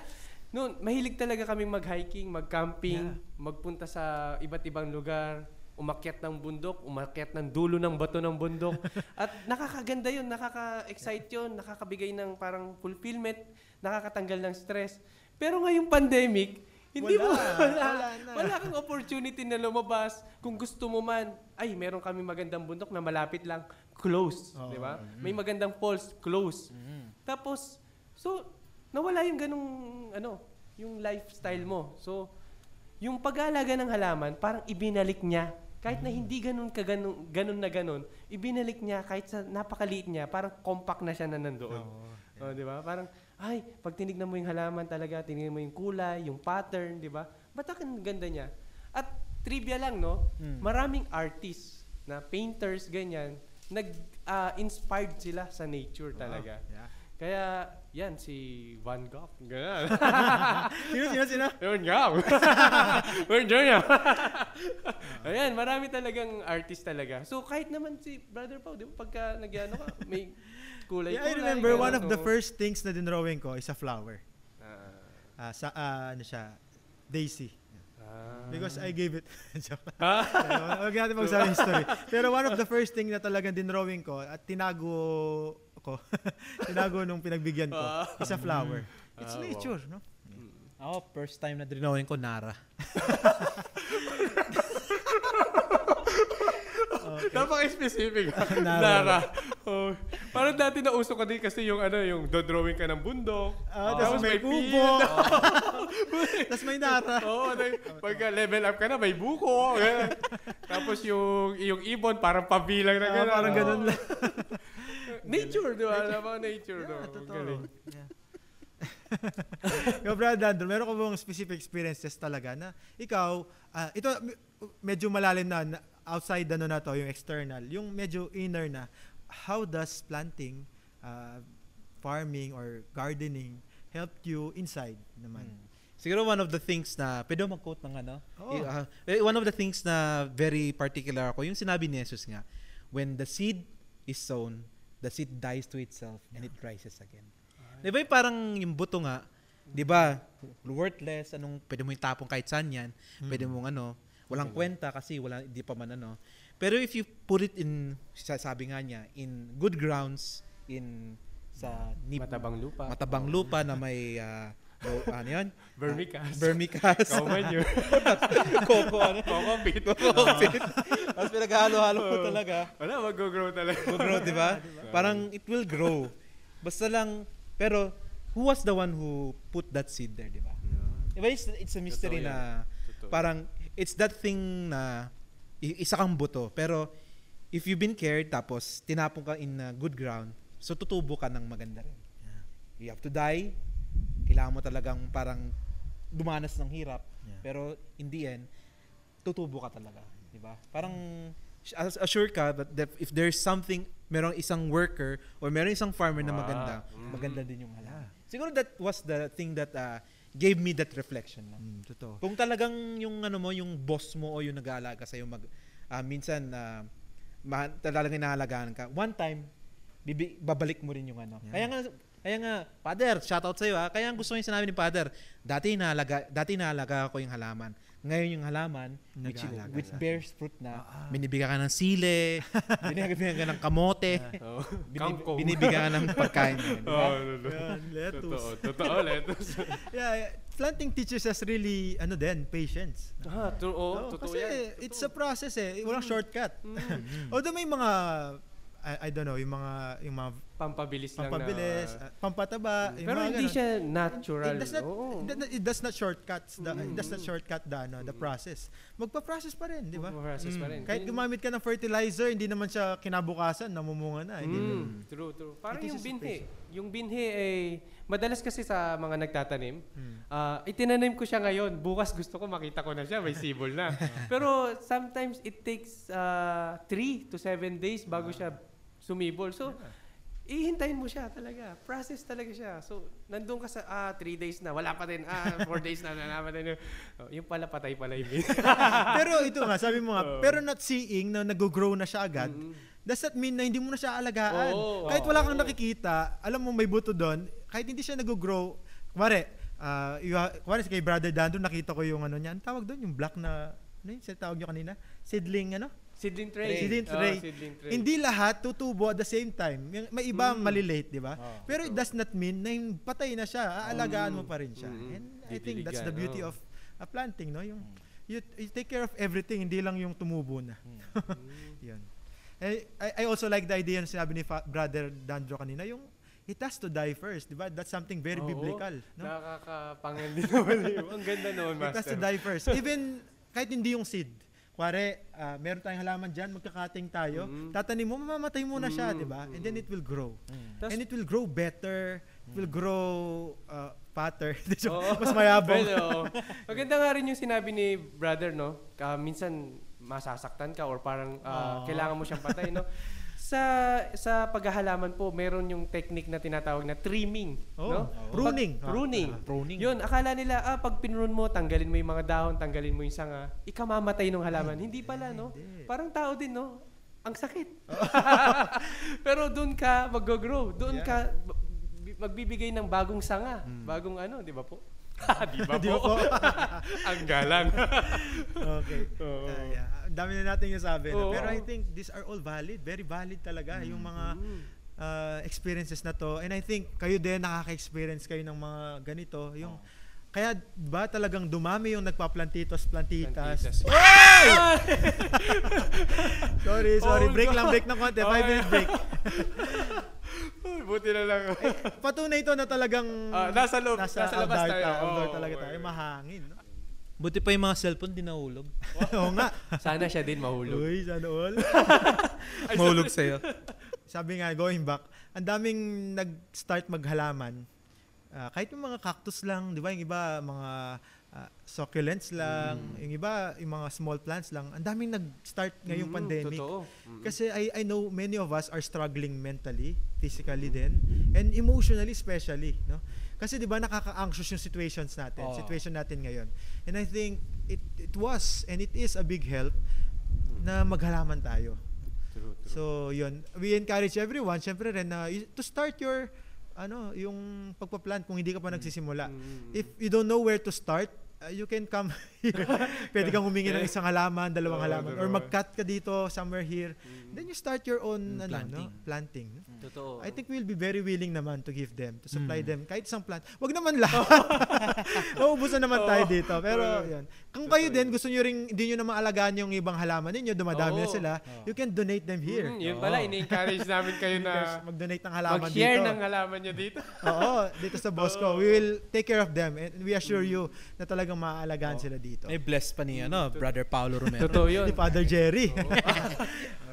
Speaker 1: noon, mahilig talaga kaming mag-hiking, mag-camping, magpunta sa iba't ibang lugar, umakyat ng bundok, umakyat ng dulo ng bato ng bundok. At nakakaganda yun, nakaka-excite yun, nakakabigay ng parang fulfillment, nakakatanggal ng stress. Pero ngayong pandemic, Hindi mo,
Speaker 2: Wala,
Speaker 1: wala,
Speaker 2: wala
Speaker 1: wala,
Speaker 2: na.
Speaker 1: kang opportunity na lumabas. Kung gusto mo man, ay, meron kami magandang bundok na malapit lang, close.
Speaker 2: Oo.
Speaker 1: Di ba? May magandang falls, close. Tapos, so, nawala yung ganong, ano, yung lifestyle mo. So, yung pag-aalaga ng halaman, parang ibinalik niya. Kahit na hindi ganun ka ganun, ganun na ganun, ibinalik niya kahit sa napakaliit niya, parang compact na siya na nandoon. Oh, di ba? Parang, ay, pag tinignan mo yung halaman talaga, tinignan mo yung kulay, yung pattern, di ba? Ba't ang ganda niya? At trivia lang, no?
Speaker 3: Hmm.
Speaker 1: Maraming artists na painters, ganyan, nag-inspired sila sa nature talaga.
Speaker 2: Yeah.
Speaker 1: Kaya, yan, si Van Gogh. Ganyan.
Speaker 2: Sino, sino, sino?
Speaker 1: Van Gogh. Van Gogh. Ayan, marami talagang artist talaga. So, kahit naman si Brother Pao, di ba, pagka nagyano ka, may kulay-kulay.
Speaker 2: Yeah, I remember
Speaker 1: ganun,
Speaker 2: one of the first things na dinrawing ko is a flower.
Speaker 1: Ah,
Speaker 2: Ah, sa, ah, ano siya, daisy.
Speaker 1: ah.
Speaker 2: Because I gave it.
Speaker 1: Ah?
Speaker 2: Huwag natin mag-sorry history. Pero one of the first thing na talagang dinrawing ko at tinago ko, tinago nung pinagbigyan ko,
Speaker 1: Ah.
Speaker 2: is a flower. It's
Speaker 1: Ah, wow.
Speaker 2: nature, no?
Speaker 3: Ako, first time na drinawin ko, Nara.
Speaker 1: Napaka-specific.
Speaker 2: Nara.
Speaker 1: Nara. Oh. Parang dati nauso ka din kasi yung ano, yung drawing ka ng bundok.
Speaker 2: Ah,
Speaker 1: Tapos
Speaker 2: tapos may
Speaker 1: may
Speaker 2: kubo. tapos may nara.
Speaker 1: Oo, oh, pagka level up ka na, may buko. Tapos yung yung ibon, parang pabilang na
Speaker 2: Ah,
Speaker 1: gano'n.
Speaker 2: parang ganun lang.
Speaker 1: Nature, di ba? Napaka nature?
Speaker 2: Yeah, totoo.
Speaker 1: galing.
Speaker 2: Yeah. Yo, Brad Dandro, meron ko bang specific experiences talaga na ikaw, ah, ito me- medyo malalim na, outside ano na to, yung external, yung medyo inner na, how does planting, ah, farming or gardening helped you inside naman?
Speaker 3: Hmm. Siguro one of the things na, pwede mo mag-quote ng ano? Eh, ah, eh, one of the things na very particular ako, yung sinabi ni Jesus nga, when the seed is sown, the seed dies to itself and it rises again. Di ba yung parang yung buto nga, di ba, worthless, anong, pwede mo yung tapong kahit saan yan, pwede mong ano, walang kwenta kasi wala, hindi pa man ano. Pero if you put it in, sa- sabi nga niya, in good grounds, in sa nib-
Speaker 1: Matabang lupa.
Speaker 3: matabang lupa na may ah, lo- ano yan?
Speaker 1: Vermicast.
Speaker 3: Vermicast.
Speaker 1: Kauman yun.
Speaker 3: Coco ano?
Speaker 1: Coco pit.
Speaker 3: Coco pit. Tapos pinaghalo-halo mo talaga.
Speaker 1: Wala, mag-grow talaga.
Speaker 3: Will grow, di ba? Parang it will grow. Basta lang, pero who was the one who put that seed there, di ba? Di ba it's, it's a mystery
Speaker 1: Totoo
Speaker 3: na
Speaker 1: Totoo.
Speaker 3: parang it's that thing na isa kang buto. Pero if you've been cared tapos tinapon ka in a good ground, so tutubo ka ng maganda rin. You have to die. Kailangan mo talagang parang dumanas ng hirap.
Speaker 2: Yeah.
Speaker 3: Pero in the end, tutubo ka talaga. Di ba? Parang as- assure ka that, if there's something, merong isang worker or merong isang farmer na
Speaker 1: Ah,
Speaker 3: maganda,
Speaker 1: mm.
Speaker 3: maganda din yung halaman. Siguro that was the thing that uh, gave me that reflection. No?
Speaker 2: Mm, totoo.
Speaker 3: Kung talagang yung ano mo, yung boss mo o yung nag-aalaga sa mag ah, minsan na ma- talagang inaalagaan ka. One time bibi, babalik mo rin yung ano.
Speaker 2: Yeah.
Speaker 3: Kaya nga kaya nga, Father, shout out sa iyo ha. Kaya ang gusto ko yung sinabi ni Father, dati inaalaga dati inaalaga ko yung halaman. Ngayon yung halaman which, which bears fruit na,
Speaker 2: Ah, ah.
Speaker 3: binibigyan ka ng sile, binibigyan ka ng kamote,
Speaker 1: Oh.
Speaker 3: binib- binibigyan ka ng pagkain. di ba?
Speaker 1: Oh, no, no.
Speaker 2: Yan, lettuce.
Speaker 1: Totoo, totoo, lettuce.
Speaker 2: Yeah, yeah, planting teaches us really, ano din, patience.
Speaker 1: ah, true, oh,
Speaker 2: Oo,
Speaker 1: totoo
Speaker 2: kasi
Speaker 1: yan.
Speaker 2: it's a process eh. Walang shortcut. Although may mga, I, I don't know, yung mga, yung mga
Speaker 1: Pampabilis lang
Speaker 2: pampabilis,
Speaker 1: na.
Speaker 2: ah, pampataba, yung
Speaker 1: Pero hindi
Speaker 2: ganun.
Speaker 1: siya natural.
Speaker 2: It does not,
Speaker 1: Oo.
Speaker 2: it, does- it does not shortcuts the, it does not
Speaker 1: Mm.
Speaker 2: shortcut the, ano, the process. Magpa-process pa rin, di ba?
Speaker 1: Process pa
Speaker 3: Mm.
Speaker 1: rin.
Speaker 2: Kahit gumamit ka ng fertilizer, hindi naman siya kinabukasan, namumunga na. Hindi
Speaker 1: Mm,
Speaker 2: naman.
Speaker 1: true, true. Parang yung binhi. Yung binhi ay, madalas kasi sa mga nagtatanim,
Speaker 2: Hmm.
Speaker 1: ah itinanim ko siya ngayon. Bukas gusto ko makita ko na siya, may sibol na. Pero sometimes it takes 3 to 7 days bago siya sumibol. So, ihintayin mo siya talaga. Process talaga siya. So, nandun ka sa, ah, 3 days na, wala pa din. Ah, 4 days na, wala pa din. Oh, yung pala, patay pala yung
Speaker 2: pero ito nga, sabi mo nga,
Speaker 1: Oo.
Speaker 2: pero not seeing na nag-grow na siya agad,
Speaker 1: Mm.
Speaker 2: does that mean na hindi mo na siya alagaan?
Speaker 1: Oo.
Speaker 2: kahit wala kang
Speaker 1: Oo.
Speaker 2: nakikita, alam mo may buto doon, kahit hindi siya nag-grow, kumare, uh, yung, kumare kay Brother Dando, nakita ko yung ano niya, ang tawag doon, yung black na, ano yung tawag niyo kanina? Seedling, ano?
Speaker 1: Seedling tray.
Speaker 2: Seedling
Speaker 1: Ah,
Speaker 2: tray.
Speaker 1: seedling tray.
Speaker 2: Hindi lahat tutubo at the same time. May iba
Speaker 1: Mm.
Speaker 2: malilate, di ba?
Speaker 3: Oh,
Speaker 2: Pero it does not mean na yung patay na siya, aalagaan mo pa rin siya.
Speaker 1: Mm.
Speaker 2: And I think that's the beauty
Speaker 1: oh.
Speaker 2: of a planting, no? Yung you, you take care of everything, hindi lang yung tumubo na. Yun. I, I also like the idea na sinabi ni fa- brother Dandro kanina, yung it has to die first, di ba? That's something very
Speaker 1: Oo.
Speaker 2: biblical, no?
Speaker 1: Nakakapangan din naman yun. Ang ganda noon,
Speaker 2: It has to
Speaker 1: Master.
Speaker 2: die first. Even kahit hindi yung seed. Kuwari, ah, meron tayong halaman dyan, magkakating tayo,
Speaker 1: Mm.
Speaker 2: tatanim mo, mamamatay muna siya,
Speaker 1: Mm,
Speaker 2: di ba? And then it will grow.
Speaker 1: Tas-
Speaker 2: And it will grow better, it will grow uh, fatter, mas mayabong.
Speaker 1: Well, oo. Maganda nga rin yung sinabi ni brother, no? Ka, minsan masasaktan ka or parang
Speaker 2: Oo.
Speaker 1: kailangan mo siyang patay, no? Sa sa paghahalaman po, meron yung technique na tinatawag na trimming,
Speaker 2: Oo.
Speaker 1: no?
Speaker 2: Oo. Pruning.
Speaker 1: Pag- pruning.
Speaker 3: Ah, pruning.
Speaker 1: Yun, akala nila, ah, pag pinrun mo, tanggalin mo yung mga dahon, tanggalin mo yung sanga, ikamamatay ng halaman. Hindi pala, no?
Speaker 2: Hindi.
Speaker 1: Parang tao din, no? Ang sakit. Pero doon ka mag-grow. Doon
Speaker 2: Yeah.
Speaker 1: ka magbibigay ng bagong sanga. Bagong ano, di ba po? di ba po? Ang galang.
Speaker 2: okay.
Speaker 1: Oo.
Speaker 2: Ah, yeah. Dami na natin yung sabi. no?
Speaker 1: Oo.
Speaker 2: Pero I think these are all valid. Very valid talaga yung mga uh, experiences na to. And I think kayo din nakaka-experience kayo ng mga ganito. Yung kaya ba talagang dumami yung nagpa-plantitos, plantitas.
Speaker 1: Plantitas.
Speaker 2: Oy! sorry, sorry.
Speaker 1: Oh,
Speaker 2: break
Speaker 1: no.
Speaker 2: lang, break ng konti. Five
Speaker 1: Okay.
Speaker 2: minute break.
Speaker 1: Buti na lang.
Speaker 2: Patunay ito na talagang
Speaker 1: Ah, nasa loob,
Speaker 2: nasa,
Speaker 1: nasa labas
Speaker 2: outdoor
Speaker 1: tayo.
Speaker 2: ta- outdoor
Speaker 1: Oo,
Speaker 2: talaga tayo. Mahangin. No?
Speaker 3: Buti pa yung mga cellphone di nahulog.
Speaker 2: Oo nga.
Speaker 1: Sana siya din mahulog.
Speaker 2: Uy, sana all.
Speaker 3: Mahulog sa'yo.
Speaker 2: Sabi nga, going back, ang daming nag-start maghalaman. Ah, kahit yung mga cactus lang, di ba? Yung iba, mga ah, succulents lang. Yung iba, yung mga small plants lang. Ang daming nag-start ngayong
Speaker 1: Mm,
Speaker 2: pandemic.
Speaker 1: Totoo. Mm.
Speaker 2: Kasi I, I know many of us are struggling mentally, physically din, and emotionally especially. No? Kasi di ba nakaka-anxious yung situations natin,
Speaker 3: Oo.
Speaker 2: situation natin ngayon. And I think it, it was and it is a big help na maghalaman tayo.
Speaker 1: True, true.
Speaker 2: So, yun. We encourage everyone, syempre rin, na y- to start your, ano, yung pagpa-plant kung hindi ka pa nagsisimula.
Speaker 1: Mm.
Speaker 2: If you don't know where to start, uh, you can come here. Pwede kang humingi ng isang halaman, dalawang
Speaker 1: Oo,
Speaker 2: halaman. Or mag-cut ka dito, somewhere here. Then you start your own,
Speaker 3: Mm,
Speaker 2: ano,
Speaker 3: planting.
Speaker 2: no? Planting.
Speaker 1: Totoo.
Speaker 2: I think we'll be very willing naman to give them, to supply
Speaker 3: Mm.
Speaker 2: them. Kahit isang plant. Wag naman lahat. Maubusan naman tayo
Speaker 1: Oo.
Speaker 2: dito. Pero,
Speaker 1: Oo.
Speaker 2: yun. Kung kayo din, gusto nyo rin, hindi nyo na maalagaan yung ibang halaman ninyo, dumadami na
Speaker 1: Oo.
Speaker 2: sila,
Speaker 3: Oo.
Speaker 2: you can donate them here.
Speaker 1: Mm, yun pala,
Speaker 3: Oo.
Speaker 1: ini-encourage namin kayo na
Speaker 2: mag-donate ng halaman
Speaker 1: mag-share
Speaker 2: dito.
Speaker 1: ng halaman nyo dito.
Speaker 2: Oo, dito sa Bosco.
Speaker 1: Oo.
Speaker 2: We will take care of them and we assure you na talagang maaalagaan
Speaker 1: Oo.
Speaker 2: sila dito.
Speaker 3: May bless pa ni ano, Brother Paulo Romero.
Speaker 1: Totoo yun.
Speaker 2: Ni Father Jerry.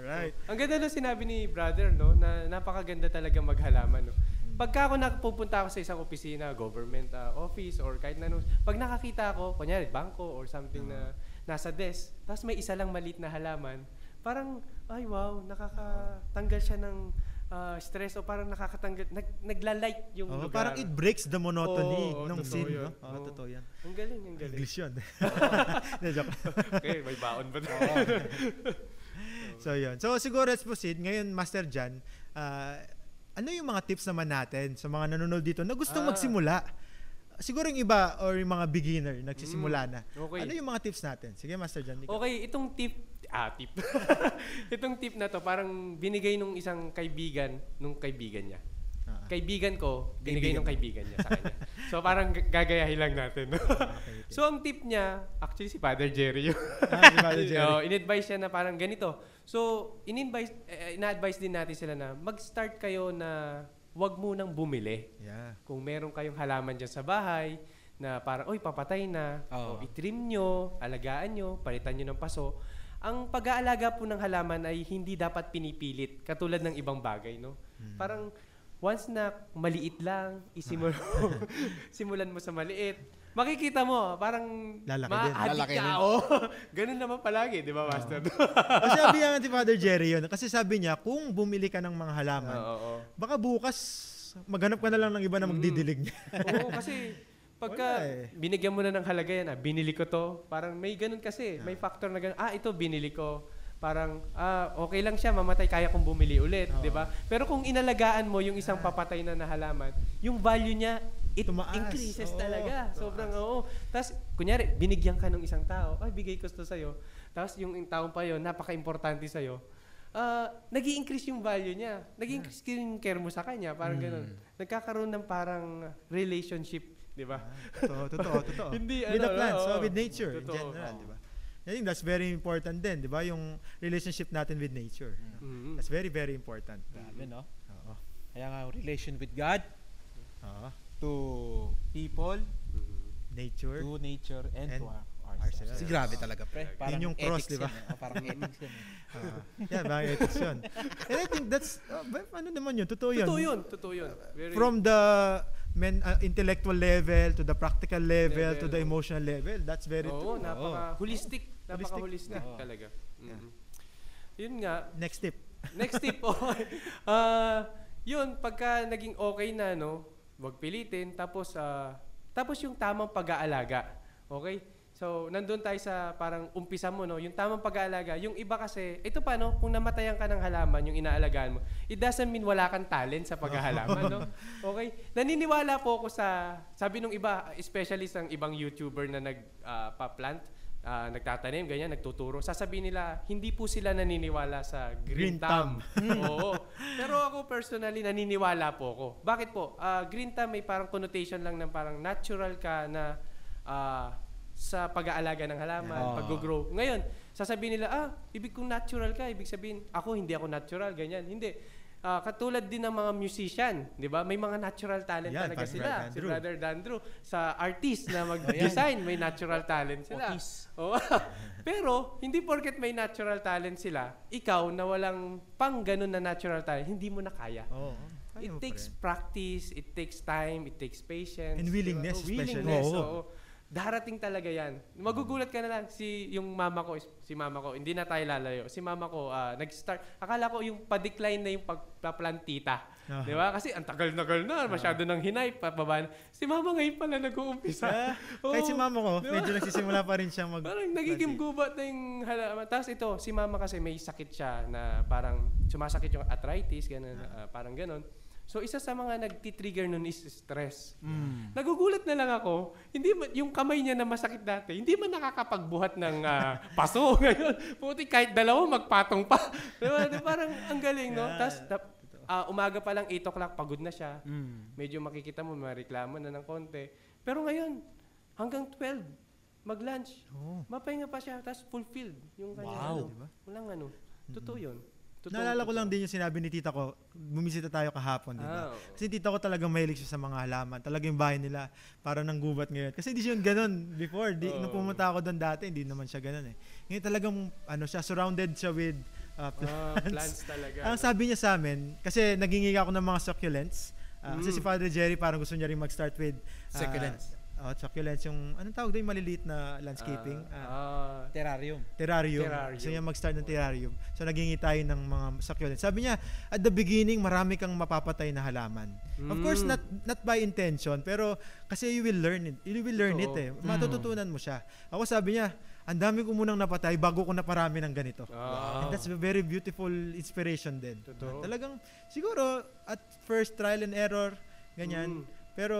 Speaker 2: Alright.
Speaker 1: Ang ganda nung sinabi ni brother, no, na napakaganda talaga maghalaman, no. Pagka ako napupunta ako sa isang opisina, government uh, office or kahit na ano, pag nakakita ako, kunyari bangko or something na nasa desk, tapos may isa lang maliit na halaman, parang ay wow, nakakatanggal siya ng uh, stress o parang nakakatanggal nag, nagla-light yung
Speaker 2: Oo,
Speaker 1: lugar.
Speaker 2: parang it breaks the monotony
Speaker 1: Oo,
Speaker 2: ng scene.
Speaker 1: yun.
Speaker 2: No? Oo. totoo yan.
Speaker 1: Ang galing, ang galing.
Speaker 2: English yun.
Speaker 1: Okay, may baon ba tayo?
Speaker 2: So yun. So siguro let's proceed. Ngayon, Master Jan, ah, ano yung mga tips naman natin sa mga nanonood dito na gustong
Speaker 1: Ah.
Speaker 2: magsimula? Siguro yung iba or yung mga beginner nagsisimula na.
Speaker 1: Okay.
Speaker 2: Ano yung mga tips natin? Sige, Master Jan. ikaw.
Speaker 1: Okay, itong tip, ah, tip. itong tip na to, parang binigay nung isang kaibigan, nung kaibigan niya.
Speaker 2: Ah,
Speaker 1: Kaibigan ko, binigay nung kaibigan niya sa kanya. so parang gagayahin lang natin. no?
Speaker 2: okay.
Speaker 1: so ang tip niya, actually si Father Jerry yun.
Speaker 2: Ah, si Father Jerry.
Speaker 1: Oo, in-advise siya na parang ganito. So, in-advise, eh, ina-advise din natin sila na mag-start kayo na wag munang bumili.
Speaker 2: Yeah.
Speaker 1: Kung meron kayong halaman dyan sa bahay, na parang, oy, papatay na,
Speaker 3: Oo.
Speaker 1: o itrim nyo, alagaan nyo, palitan nyo ng paso. Ang pag-aalaga po ng halaman ay hindi dapat pinipilit, katulad ng ibang bagay, no?
Speaker 2: Hmm.
Speaker 1: Parang, once na maliit lang, isimul simulan mo sa maliit, makikita mo, parang
Speaker 2: Lalaki din.
Speaker 1: ma-addict
Speaker 3: Lalaki
Speaker 1: ka.
Speaker 3: din.
Speaker 1: oo. Ganun naman palagi, di ba, Master?
Speaker 2: o sabi nga ni Father Jerry yun. Kasi sabi niya, kung bumili ka ng mga halaman,
Speaker 1: Oo, oo.
Speaker 2: baka bukas maghanap ka na lang ng iba na
Speaker 1: Mm.
Speaker 2: magdidilig niya.
Speaker 1: Oo, kasi pagka
Speaker 2: eh.
Speaker 1: binigyan mo na ng halaga yan, ah, binili ko to, parang may ganun kasi, may factor na ganun, ah, ito binili ko. Parang, ah, okay lang siya, mamatay, kaya kong bumili ulit,
Speaker 2: Oo.
Speaker 1: di ba? Pero kung inalagaan mo yung isang papatay na na halaman, yung value niya, it
Speaker 2: Tumaas.
Speaker 1: increases
Speaker 2: Oo,
Speaker 1: talaga.
Speaker 2: tumaas.
Speaker 1: Sobrang, oo. Tapos, kunyari, binigyan ka ng isang tao, ay, bigay ko to sa'yo. Tapos, yung taong pa yun, napaka-importante sa'yo, ah nag increase yung value niya. nag increase yung care mo sa kanya. Parang
Speaker 2: Hmm.
Speaker 1: ganun. Nagkakaroon ng parang relationship di ba?
Speaker 2: Totoo, totoo, totoo.
Speaker 1: Hindi,
Speaker 2: with the
Speaker 1: ano,
Speaker 2: plants,
Speaker 1: oo.
Speaker 2: so with nature in
Speaker 1: Totoo.
Speaker 2: general,
Speaker 1: Oo.
Speaker 2: di ba? I think that's very important din, di ba? Yung relationship natin with nature.
Speaker 1: Mhm.
Speaker 2: That's very, very important.
Speaker 3: Grabe, no?
Speaker 2: Oo.
Speaker 3: Kaya nga, relation with God,
Speaker 2: Oo.
Speaker 3: to people,
Speaker 1: Mhm.
Speaker 2: Nature.
Speaker 3: to nature, and,
Speaker 2: And
Speaker 3: to our,
Speaker 2: ourselves.
Speaker 3: ourselves. Si grabe talaga, pre.
Speaker 1: Yun
Speaker 3: Parang
Speaker 2: yung cross, di ba?
Speaker 3: yan, eh. Oh, parang ethics eh.
Speaker 2: Ah, yeah, mga ethics yun. And I think that's, uh, ano naman yun, totoo yun.
Speaker 1: Totoo yun, totoo yun. Very-
Speaker 2: From the men, uh, intellectual level to the practical level,
Speaker 1: Level,
Speaker 2: to the
Speaker 1: oo.
Speaker 2: emotional level, that's very
Speaker 1: Oo,
Speaker 2: true.
Speaker 1: napaka holistic, napaka
Speaker 2: Holistic.
Speaker 1: Holistic
Speaker 3: Oo.
Speaker 1: talaga. Mhm. Yun nga,
Speaker 2: Next tip.
Speaker 1: Next tip po. Ah, yun, pagka naging okay na, no, wag pilitin. Tapos, ah, tapos yung tamang pag-aalaga. Okay? So, nandun tayo sa parang umpisa mo, no? Yung tamang pag-aalaga. Yung iba kasi, ito pa, no? Kung namatayan ka ng halaman, yung inaalagaan mo, it doesn't mean wala kang talent sa paghahalaman, no? Okay? Naniniwala po ako sa, sabi nung iba, especially sa ibang YouTuber na nag-pa-plant, ah, nagtatanim, ganyan, nagtuturo. Sasabihin nila, hindi po sila naniniwala sa green,
Speaker 2: Green
Speaker 1: thumb. Oo. Pero ako personally, naniniwala po ako. Bakit po? Ah, green thumb may parang connotation lang ng parang natural ka na ah, sa pag-aalaga ng halaman,
Speaker 3: Yeah.
Speaker 1: pag-grow. Ngayon, sasabihin nila, ah, ibig kong natural ka, ibig sabihin, ako hindi ako natural, ganyan. Hindi. Ah, katulad din ng mga musician, di ba? May mga natural talent
Speaker 2: Yan,
Speaker 1: talaga sila.
Speaker 2: Brother
Speaker 1: Si. Brother Dandrew. Sa artist na mag-design, may natural talent sila. Oo. Pero, hindi porket may natural talent sila, ikaw na walang pang ganun na natural talent, hindi mo na kaya.
Speaker 2: Oo. Kaya
Speaker 1: It takes practice, it takes time, it takes patience.
Speaker 2: And willingness
Speaker 1: diba?
Speaker 2: especially.
Speaker 1: Willingness,
Speaker 2: Oo.
Speaker 1: oo. Darating talaga yan. Magugulat ka na lang, si yung mama ko, si mama ko, hindi na tayo lalayo. Si mama ko, ah, nag-start, akala ko yung pa-decline na yung pagpaplantita.
Speaker 2: Ah.
Speaker 1: Di ba? Kasi ang tagal-tagal na, masyado nang hinay, pababa na. Si mama ngayon pala nag-uumpisa.
Speaker 2: Ah,
Speaker 1: Oo.
Speaker 2: Kahit si mama ko,
Speaker 1: Di ba?
Speaker 2: medyo nagsisimula pa rin siyang mag...
Speaker 1: Parang nagiging gubat na yung halaman. Tapos ito, si mama kasi may sakit siya na parang sumasakit yung arthritis, ganun, ah, parang ganun. So isa sa mga nagti-trigger nun is stress.
Speaker 3: Mm.
Speaker 1: Nagugulat na lang ako, hindi man, yung kamay niya na masakit dati, hindi man nakakapagbuhat ng ah, paso ngayon. Puti kahit dalawa magpatong pa. diba? Di, Parang ang galing, no?
Speaker 2: Yeah.
Speaker 1: Tapos tap- ah, umaga pa lang 8 o'clock, pagod na siya.
Speaker 3: Mm.
Speaker 1: Medyo makikita mo, may reklamo na ng konti. Pero ngayon, hanggang 12, mag-lunch.
Speaker 2: Oo.
Speaker 1: Mapahinga pa siya, tapos fulfilled yung kanya.
Speaker 3: Wow.
Speaker 1: Ano,
Speaker 2: Diba?
Speaker 1: Walang ano. Totoo yun. Totoo,
Speaker 2: Naalala ko lang din yung sinabi ni tita ko, bumisita tayo kahapon, di ba?
Speaker 1: oo.
Speaker 2: Kasi tita ko talagang mahilig siya sa mga halaman. Talaga yung bahay nila, parang nang gubat ngayon. Kasi hindi siya yung ganun before. Di, nung
Speaker 1: Oo.
Speaker 2: pumunta ako doon dati, hindi naman siya ganun eh. Ngayon talagang, ano siya, surrounded siya with uh,
Speaker 1: Ah,
Speaker 2: plants.
Speaker 1: plants talaga.
Speaker 2: Ang sabi niya sa amin, kasi nagingi ako ng mga succulents. Kasi
Speaker 1: Mm.
Speaker 2: si Father Jerry parang gusto niya rin mag-start with ah,
Speaker 3: Succulents.
Speaker 2: Oh, succulents. Yung, anong tawag doon yung maliliit na landscaping?
Speaker 1: Ah,
Speaker 2: Ah,
Speaker 1: ah,
Speaker 3: Terrarium.
Speaker 2: terrarium.
Speaker 1: Terrarium.
Speaker 2: Gusto niya mag-start ng terrarium. So nagingi tayo ng mga succulents. Sabi niya, at the beginning, marami kang mapapatay na halaman. Of course,
Speaker 1: Mm.
Speaker 2: not not by intention, pero kasi you will learn it. You will learn
Speaker 1: Totoo.
Speaker 2: it eh. Matututunan mo siya. Ako sabi niya, ang dami ko munang napatay bago ko naparami ng ganito.
Speaker 1: ah,
Speaker 2: And that's a very beautiful inspiration din.
Speaker 1: Totoo.
Speaker 2: Talagang siguro at first trial and error ganyan.
Speaker 1: Mm.
Speaker 2: Pero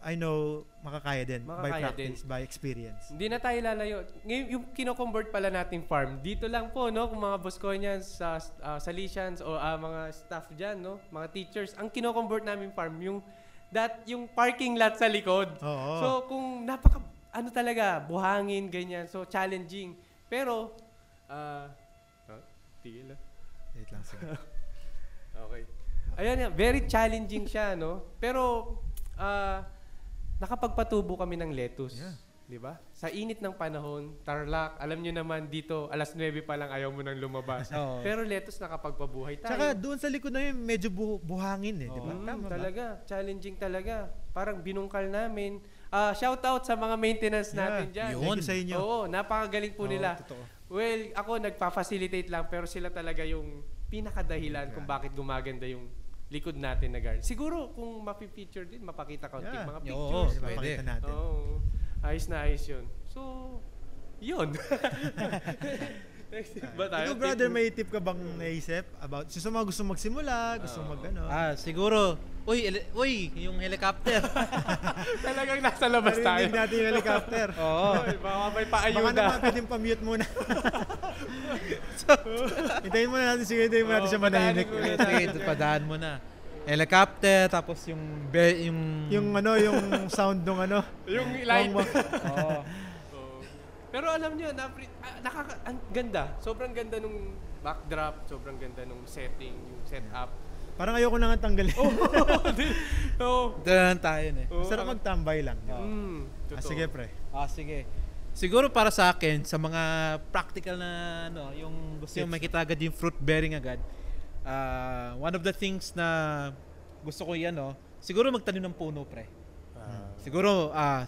Speaker 2: I know makakaya din by
Speaker 1: Makakaya
Speaker 2: practice, by experience.
Speaker 1: Hindi na tayo lalayo. Ngayon, yung kino-convert pala nating farm, dito lang po, no? Kung mga Bosconians, sa uh, Salesians, o ah, mga staff dyan, no? Mga teachers, ang kino-convert namin farm, yung, that, yung parking lot sa likod.
Speaker 2: Oo.
Speaker 1: So, kung napaka, ano talaga, buhangin, ganyan. So, challenging. Pero, ah, ah, tigil lang.
Speaker 2: Wait lang sige.
Speaker 1: Okay. Ayan yan, very challenging siya, no? Pero, ah, nakapagpatubo kami ng lettuce.
Speaker 2: Yeah.
Speaker 1: Di ba? Sa init ng panahon, tarlac, alam nyo naman dito, alas 9 pa lang ayaw mo nang lumabas.
Speaker 3: Oo.
Speaker 1: Pero lettuce nakapagpabuhay tayo.
Speaker 2: Tsaka doon sa likod na yun, medyo bu- buhangin eh, di ba?
Speaker 1: Mm,
Speaker 2: Tama ba?
Speaker 1: talaga, challenging talaga. Parang binungkal namin. Ah, shout out sa mga maintenance
Speaker 2: Yeah.
Speaker 1: natin dyan.
Speaker 3: Yun.
Speaker 2: Thank you sa inyo.
Speaker 1: Oo, napakagaling po
Speaker 2: Oo,
Speaker 1: nila.
Speaker 2: totoo.
Speaker 1: Well, ako nagpa-facilitate lang pero sila talaga yung pinakadahilan kung bakit gumaganda yung likod natin na garden. Siguro kung mapi-feature din, mapakita ko
Speaker 2: Yeah.
Speaker 1: mga
Speaker 3: Oo,
Speaker 1: pictures.
Speaker 3: pwede.
Speaker 2: Mapakita natin.
Speaker 1: Oo. Ayos na ayos yun. So, yun. Tayo?
Speaker 2: Ikaw brother, may tip ka bang naisip about so, sa mga gusto magsimula, gusto
Speaker 1: Oo.
Speaker 2: mag ano?
Speaker 3: Ah, siguro. Uy, ele- uy, yung helicopter.
Speaker 1: Talagang nasa labas tayo.
Speaker 2: Narinig natin yung helicopter.
Speaker 3: Oo.
Speaker 1: Ay, baka may
Speaker 2: Baka
Speaker 1: paayuda.
Speaker 2: naman pwedeng pa-mute muna. hintayin muna natin, sige, hintayin mo natin siya manahimik.
Speaker 3: Sige, padaan mo na. helicopter, tapos yung, be, yung,
Speaker 2: Yung ano, yung sound ng ano.
Speaker 1: Yung light.
Speaker 3: Oo.
Speaker 1: Pero alam niyo, na, ah, nakaka, ang ganda. Sobrang ganda nung backdrop, sobrang ganda nung setting, yung setup.
Speaker 2: Parang ayoko na nga tanggalin.
Speaker 1: Oo.
Speaker 3: Ito na lang tayo eh.
Speaker 1: Oo,
Speaker 2: Sarap magtambay lang.
Speaker 1: Mm,
Speaker 2: Ah,
Speaker 1: totoo.
Speaker 2: sige, pre.
Speaker 3: Ah, sige. Siguro para sa akin, sa mga practical na, ano, yung gusto yung makita agad yung fruit bearing agad, ah, one of the things na gusto ko yan, no, siguro magtanim ng puno, pre.
Speaker 1: Ah,
Speaker 3: Siguro, ah,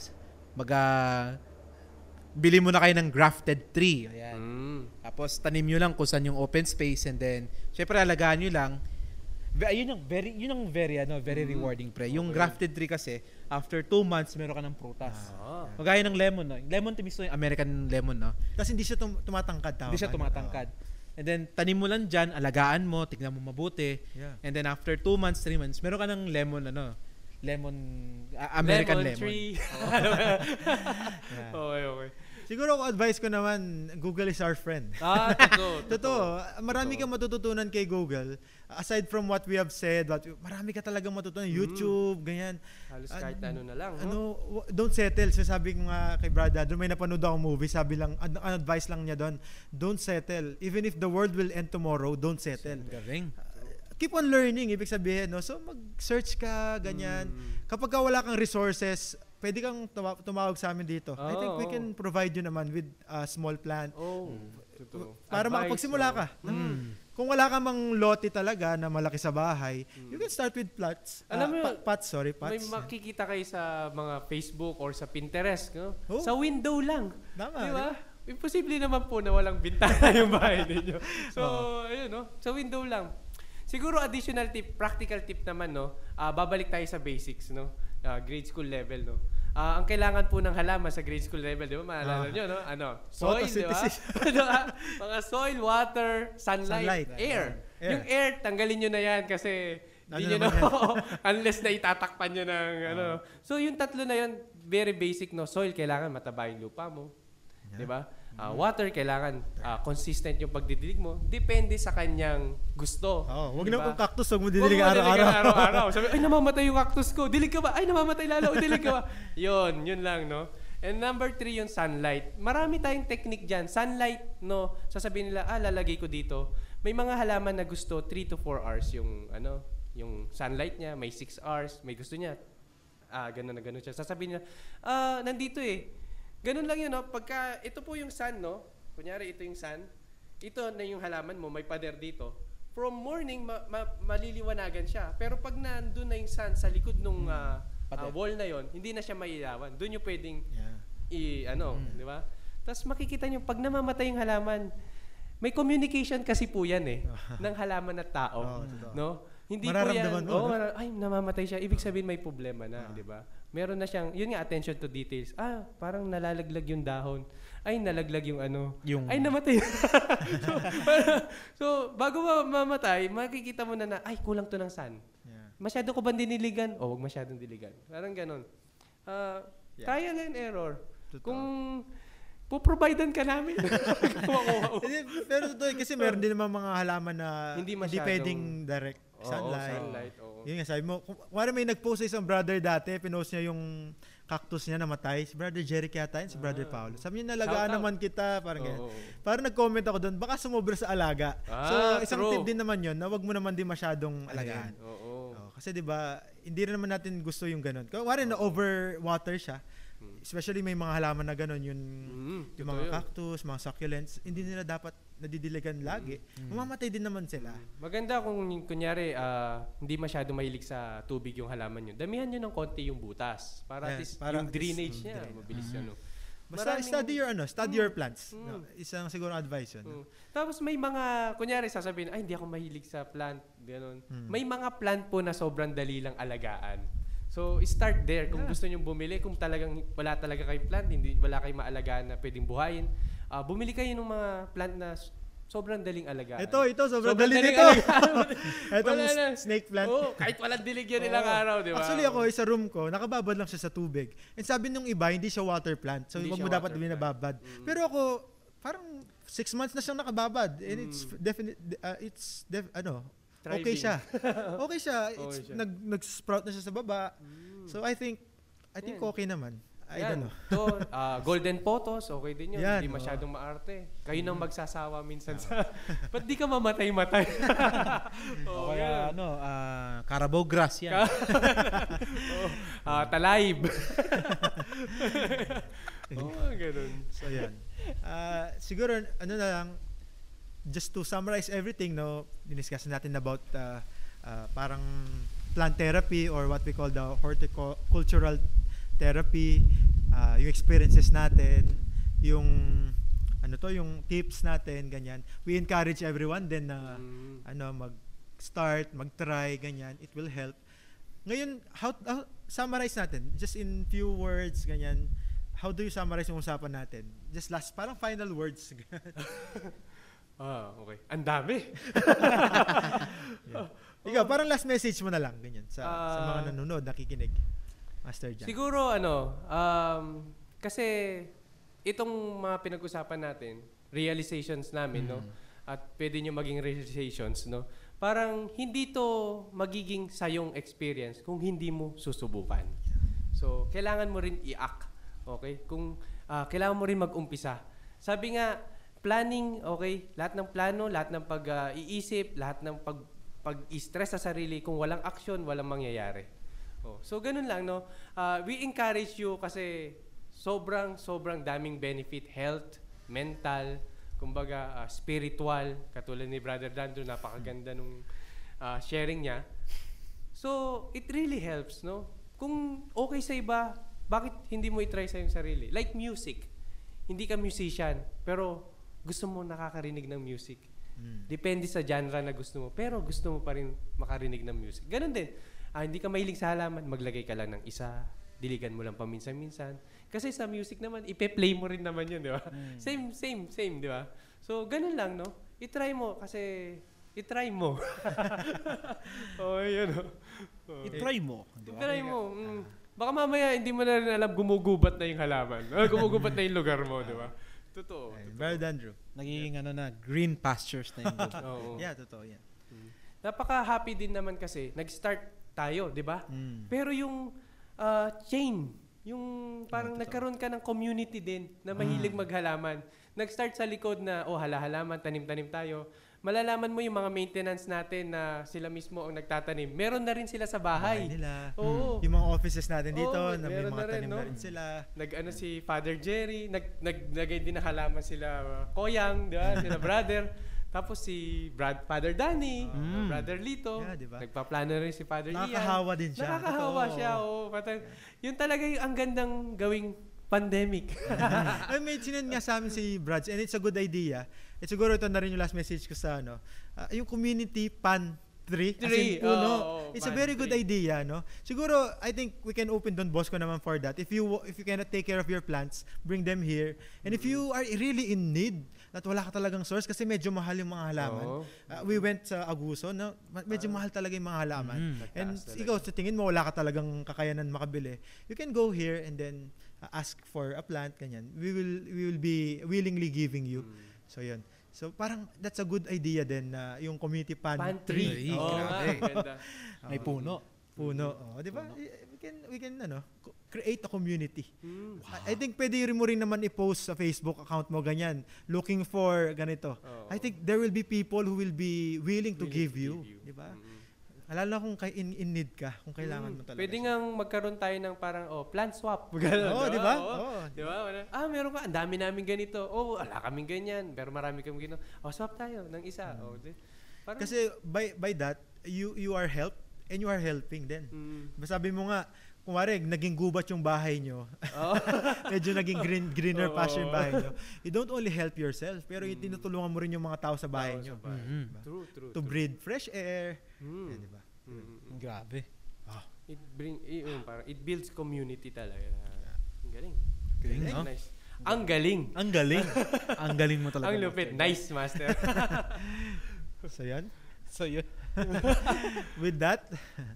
Speaker 3: mag, ah, bili mo na kayo ng grafted tree. Ayan.
Speaker 1: mm.
Speaker 3: Tapos, tanim nyo lang kung saan yung open space and then, syempre, alagaan nyo lang. Ayun yung very, yun ang very, ano, very
Speaker 1: Mm.
Speaker 3: rewarding, pre. Yung
Speaker 1: Okay.
Speaker 3: grafted tree kasi, after two months, meron ka ng prutas.
Speaker 1: Ah.
Speaker 3: Magaya ng lemon, no? Lemon to mismo yung American lemon, no?
Speaker 2: Tapos hindi siya tum- tumatangkad. Tama
Speaker 3: Hindi siya tumatangkad. And then, tanim mo lang dyan, alagaan mo, tignan mo mabuti.
Speaker 2: Yeah.
Speaker 3: And then, after two months, three months, meron ka ng lemon, ano? Lemon, ah, American lemon.
Speaker 1: tree.
Speaker 2: Yeah.
Speaker 1: okay, okay.
Speaker 2: Siguro kung advice ko naman, Google is our friend.
Speaker 1: Ah, totoo.
Speaker 2: Totoo. Marami
Speaker 1: Totoo.
Speaker 2: kang matututunan kay Google. Aside from what we have said, what, marami ka talagang matutunan. YouTube, ganyan.
Speaker 1: Halos kahit ano na lang. no?
Speaker 2: Ano, w- don't settle. So sabi ko nga kay Brad doon may napanood akong movie, sabi lang, an, an advice lang niya doon, don't settle. Even if the world will end tomorrow, don't settle.
Speaker 3: Galing.
Speaker 2: Keep on learning, ibig sabihin, no? So mag-search ka, ganyan.
Speaker 1: Mm.
Speaker 2: Kapag ka wala kang resources, pwede kang tuma- tumawag sa amin dito. I think we
Speaker 1: Oo.
Speaker 2: can provide you naman with a small plan.
Speaker 1: Oh, totoo.
Speaker 2: Para
Speaker 1: Advice,
Speaker 2: makapagsimula
Speaker 1: no?
Speaker 2: ka.
Speaker 1: Mm.
Speaker 2: Kung wala ka mang lote talaga na malaki sa bahay, you can start with plots.
Speaker 1: Alam
Speaker 2: Ah,
Speaker 1: mo,
Speaker 2: pa- pots, sorry,
Speaker 1: May
Speaker 2: pots.
Speaker 1: makikita kayo sa mga Facebook or sa Pinterest, no?
Speaker 2: Oh.
Speaker 1: Sa window lang.
Speaker 2: Tama,
Speaker 1: Di ba?
Speaker 2: ba?
Speaker 1: Imposible naman po na walang bintana yung bahay ninyo. So, ayun, no? Sa window lang. Siguro additional tip, practical tip naman, no? Ah, babalik tayo sa basics, no? Ah, grade school level, no? Ah, ang kailangan po ng halaman sa grade school level, di ba? Maalala
Speaker 2: Ah.
Speaker 1: nyo, no? Ano? Soil, di ba? Ano, ah? Mga soil, water, sunlight,
Speaker 2: Sunlight.
Speaker 1: air.
Speaker 2: Air.
Speaker 1: Yung air, tanggalin nyo na yan kasi
Speaker 2: Ano
Speaker 1: hindi nyo na, unless na itatakpan nyo ng ano. So yung tatlo na yun, very basic, no? Soil, kailangan mataba yung lupa mo. Di ba? Ah, water, kailangan ah, consistent yung pagdidilig mo. Depende sa kanyang gusto.
Speaker 2: Oh, wag
Speaker 1: Di
Speaker 2: na kung cactus, wag mo
Speaker 1: Huwag
Speaker 2: didilig araw-araw.
Speaker 1: araw-araw. Sabi, ay, namamatay yung cactus ko. Dilig ka ba? Ay, namamatay lalo. Dilig ka ba? yun, yun lang, no? And number three, yung sunlight. Marami tayong technique dyan. Sunlight, no? Sasabihin nila, ah, lalagay ko dito. May mga halaman na gusto 3 to 4 hours yung, ano, yung sunlight niya. May 6 hours. May gusto niya. Ah, ganun na ganun siya. Sasabihin niya, ah, nandito eh. Ganun lang yun, no? Pagka, ito po yung sun, no? Kunyari, ito yung sun. Ito na yung halaman mo, may pader dito. From morning, ma- ma- maliliwanagan siya. Pero pag nandun na yung sun sa likod nung ah, ah,
Speaker 3: Pader.
Speaker 1: wall na yon, hindi na siya mailawan. Doon yung pwedeng
Speaker 2: Yeah.
Speaker 1: i ano, di ba? Tapos makikita niyo pag namamatay yung halaman, may communication kasi po yan eh ng halaman at tao,
Speaker 2: totoo.
Speaker 1: no? Hindi po yan.
Speaker 2: Mo,
Speaker 1: oh,
Speaker 2: no?
Speaker 1: ay namamatay siya. Ibig sabihin may problema na, di ba? Meron na siyang, yun nga attention to details. Ah, parang nalalaglag yung dahon. Ay, nalaglag yung ano.
Speaker 3: Yung,
Speaker 1: Ay, namatay. so, parang- so, bago ma- mamatay, makikita mo na na, ay, kulang to ng sun.
Speaker 2: Yeah.
Speaker 1: Masyado ko ba diniligan? O, wag masyadong diligan. Parang ganun. Ah,
Speaker 2: Yeah.
Speaker 1: Nga yung error.
Speaker 2: Totoo.
Speaker 1: Kung puprovidean ka namin.
Speaker 2: Hindi, pero totoo yun, kasi meron din naman mga halaman na
Speaker 1: Hindi
Speaker 2: hindi,
Speaker 1: masyadong-
Speaker 2: pwedeng direct
Speaker 1: Oo,
Speaker 2: sunlight.
Speaker 1: sunlight, oo.
Speaker 2: Yun nga, sabi mo, kung, wala may nag-post sa isang brother dati, pinost niya yung cactus niya namatay. Si brother Jeric yata yun, si brother
Speaker 1: Ah.
Speaker 2: Paolo. Sabi niya, nalagaan naman kita, parang ganyan.
Speaker 1: Oo.
Speaker 2: Parang nag-comment ako doon, baka sumobra sa alaga.
Speaker 1: Ah,
Speaker 2: so, isang
Speaker 1: true.
Speaker 2: tip din naman yun, na wag mo naman din masyadong alagaan.
Speaker 1: Oo.
Speaker 2: Oh, kasi 'di ba, hindi rin naman natin gusto yung ganun. Kung wari na overwater siya, especially may mga halaman na ganun, yun
Speaker 1: Mm,
Speaker 2: yung mga
Speaker 1: yun.
Speaker 2: cactus, mga succulents, hindi nila dapat nadidiligan lagi. Mamamatay din naman sila.
Speaker 1: Maganda kung kunyari ah, hindi masyado mahilig sa tubig yung halaman nyo. Damihan nyo ng konti yung butas. Para at
Speaker 2: Yes,
Speaker 1: least
Speaker 2: para
Speaker 1: yung
Speaker 2: at least,
Speaker 1: drainage
Speaker 2: mm,
Speaker 1: niya,
Speaker 2: drain.
Speaker 1: mabilis ano.
Speaker 2: Basta
Speaker 1: Maraming-
Speaker 2: study your ano, study your plants.
Speaker 1: Mm.
Speaker 2: No, isang siguro advice 'yun.
Speaker 1: Mm. Tapos may mga, kunyari sasabihin, ay hindi ako mahilig sa plant, ganun.
Speaker 2: Mm.
Speaker 1: May mga plant po na sobrang dali lang alagaan. So, start there. Kung
Speaker 2: Yeah.
Speaker 1: gusto nyo bumili, kung talagang wala talaga kayong plant, hindi wala kayong maalagaan na pwedeng buhayin, ah, bumili kayo ng mga plant na sobrang daling alagaan.
Speaker 2: Ito, ito sobrang,
Speaker 1: Sobrang
Speaker 2: dali
Speaker 1: daling
Speaker 2: nito.
Speaker 1: alagaan.
Speaker 2: Itong
Speaker 1: Wala
Speaker 2: snake plant.
Speaker 1: Oo, kahit walang dilig yan ilang
Speaker 2: Oo.
Speaker 1: araw, di ba?
Speaker 2: Actually ako, sa room ko, nakababad lang siya sa tubig. And sabi nung iba, hindi siya water plant. So,
Speaker 1: Hindi
Speaker 2: wag
Speaker 1: siya
Speaker 2: mo dapat binababad.
Speaker 1: Mm.
Speaker 2: Pero ako, parang six months na siyang nakababad. And it's
Speaker 1: Mm.
Speaker 2: definite, uh, it's, def, ano, okay
Speaker 1: Thriving.
Speaker 2: siya. Okay siya.
Speaker 1: Okay
Speaker 2: It's,
Speaker 1: siya.
Speaker 2: Nag, nag-sprout na siya sa baba.
Speaker 1: Mm.
Speaker 2: So I think, I think
Speaker 1: Yan.
Speaker 2: okay naman. I
Speaker 1: Yan.
Speaker 2: don't know.
Speaker 1: To, ah, golden photos, okay din yun.
Speaker 2: Yan,
Speaker 1: Hindi
Speaker 2: oo.
Speaker 1: masyadong maarte. Kayo nang magsasawa minsan sa... Ba't di ka mamatay-matay?
Speaker 3: O
Speaker 1: Oo,
Speaker 3: kaya
Speaker 1: yan.
Speaker 3: ano, ah, Carabao grass yan.
Speaker 1: Oo. Ah, talayib. Oo, ganun.
Speaker 2: So yan. Ah, siguro, ano na lang, just to summarize everything, no, diniscuss natin about uh, uh, parang plant therapy or what we call the horticultural therapy, uh, yung experiences natin, yung ano to, yung tips natin, ganyan. We encourage everyone then na
Speaker 1: Mm.
Speaker 2: ano mag-start, mag-try, ganyan. It will help. Ngayon, how, how summarize natin just in few words, ganyan. How do you summarize yung usapan natin? Just last, parang final words.
Speaker 1: Ah, okay. Ang dami.
Speaker 2: Yeah. Ikaw, parang last message mo na lang, ganyan, sa, sa mga
Speaker 1: Ah.
Speaker 2: nanonood, nakikinig. Master Jan.
Speaker 1: Siguro ano, um, kasi itong mga pinag-usapan natin, realizations namin, no? At pwede nyo maging realizations, no? Parang hindi to magiging sayong experience kung hindi mo susubukan. So, kailangan mo rin i-act. Okay? Kung ah, kailangan mo rin mag-umpisa. Sabi nga, planning, okay? Lahat ng plano, lahat ng pag-iisip, lahat ng pag pag-stress sa sarili, kung walang action, walang mangyayari. Oh, so ganun lang no. Ah, we encourage you kasi sobrang sobrang daming benefit health, mental, kumbaga ah, spiritual katulad ni Brother Dando napakaganda nung ah, sharing niya. So it really helps no. Kung okay sa iba, bakit hindi mo i-try sa iyong sarili? Like music. Hindi ka musician, pero gusto mo nakakarinig ng music.
Speaker 2: Mm.
Speaker 1: Depende sa genre na gusto mo. Pero gusto mo pa rin makarinig ng music. Ganon din. Ah, hindi ka mahilig sa halaman, maglagay ka lang ng isa. Diligan mo lang paminsan-minsan. Kasi sa music naman, ipe-play mo rin naman yun, di ba? Same, same, same, di ba? So, ganun lang, no? I-try mo kasi i-try mo. oh, yun, no? Oh.
Speaker 3: I-try mo. Di ba?
Speaker 1: I-try mo. Mm. Baka mamaya hindi mo na rin alam gumugubat na yung halaman. Ah, gumugubat na yung lugar mo, di ba? Totoo.
Speaker 2: Ayun, Brother Andrew.
Speaker 3: Nagiging ano na, green pastures na yung lugar.
Speaker 1: Oo.
Speaker 2: Yeah, totoo yan.
Speaker 1: Napaka-happy din naman kasi nag-start tayo, 'di ba?
Speaker 2: Mm.
Speaker 1: Pero yung ah, chain, yung parang
Speaker 2: totoo.
Speaker 1: nagkaroon ka ng community din na mahilig maghalaman. Nag-start sa likod na oh hala-halaman, tanim-tanim tayo. Malalaman mo yung mga maintenance natin na sila mismo ang nagtatanim. Meron na rin sila sa bahay.
Speaker 2: nila.
Speaker 1: Oo.
Speaker 2: Yung mga offices natin dito,
Speaker 1: Oo,
Speaker 2: na may
Speaker 1: meron
Speaker 2: mga
Speaker 1: na rin,
Speaker 2: tanim
Speaker 1: no?
Speaker 2: na rin sila.
Speaker 1: Nag-ano si Father Jerry, nag naglagay din ng halaman sila uh, Koyang, 'di ba? Sila brother. Tapos si Brad, Father Danny,
Speaker 3: Mm.
Speaker 1: Brother Lito,
Speaker 2: Yeah, di ba?
Speaker 1: nagpaplano rin si Father Ian.
Speaker 2: Nakakahawa din siya.
Speaker 1: Nakakahawa
Speaker 2: Totoo.
Speaker 1: siya, oo. Patay- yun talaga yung ang gandang gawing pandemic.
Speaker 2: Ay, may sinend nga sa amin si Brads and it's a good idea. At siguro ito na rin yung last message ko sa ano, ah, yung community pan tree, as
Speaker 1: Tree,
Speaker 2: in puno.
Speaker 1: oo, oo,
Speaker 2: it's a very good
Speaker 1: tree.
Speaker 2: idea, no? Siguro, I think we can open Don Bosco naman for that. If you if you cannot take care of your plants, bring them here. And if you are really in need, at wala ka talagang source kasi medyo mahal yung mga halaman.
Speaker 1: Oo.
Speaker 2: Ah, we went sa Aguso, no? Medyo mahal talaga yung mga halaman.
Speaker 3: Mm.
Speaker 2: And
Speaker 1: talaga.
Speaker 2: ikaw, sa tingin mo, wala ka talagang kakayanan makabili. You can go here and then uh, ask for a plant, ganyan. We will we will be willingly giving you.
Speaker 1: Mm.
Speaker 2: So, yun. So, parang that's a good idea din na yung community pantry.
Speaker 3: Pantry.
Speaker 1: Oo nga,
Speaker 3: grabe.
Speaker 1: ganda.
Speaker 3: May puno.
Speaker 2: Puno. Oh, di ba? Can, we can, ano, create a community.
Speaker 1: Mm.
Speaker 2: I I think pwede rin mo rin naman i-post sa Facebook account mo ganyan, looking for ganito.
Speaker 1: Oo.
Speaker 2: I think there will be people who will be willing to
Speaker 1: Willing
Speaker 2: give
Speaker 1: to
Speaker 2: you,
Speaker 1: give you.
Speaker 2: di ba?
Speaker 1: Mm.
Speaker 2: Lalo kung kay in, in need ka, kung kailangan
Speaker 1: Mm.
Speaker 2: mo talaga.
Speaker 1: Pwede
Speaker 2: siya.
Speaker 1: nga magkaroon tayo ng parang, oh, plant swap. Ganun,
Speaker 2: Oo, di ba?
Speaker 1: Oo. Di ba? Ah, meron ka. Ang dami namin ganito. Oh, wala kaming ganyan. Pero marami kaming ganito. Oh, swap tayo ng isa. Oh, di. Parang,
Speaker 2: Hmm. Kasi by by that, you you are helped and you are helping din.
Speaker 1: mm,
Speaker 2: Sabi mo nga, kumare, naging gubat yung bahay nyo.
Speaker 1: oh,
Speaker 2: Medyo naging green, greener
Speaker 1: Oo.
Speaker 2: pasture yung bahay nyo. You don't only help yourself, pero mm. tinutulungan mo rin yung mga tao sa bahay
Speaker 1: Tao
Speaker 2: nyo.
Speaker 1: sa bahay.
Speaker 3: Mhm.
Speaker 2: Diba?
Speaker 1: True, true.
Speaker 2: To
Speaker 1: true.
Speaker 2: breathe fresh air.
Speaker 1: Mm.
Speaker 2: Yan, di ba?
Speaker 1: Mm, mm, mm.
Speaker 3: Grabe.
Speaker 1: It bring i- yun, parang it builds community talaga. Ang galing.
Speaker 3: Galing,
Speaker 1: Nice,
Speaker 3: no?
Speaker 1: nice. Ang galing.
Speaker 3: Ang galing. Ang galing mo talaga.
Speaker 1: Ang lupit. Nice, master.
Speaker 2: So yan.
Speaker 3: So yun.
Speaker 2: With that,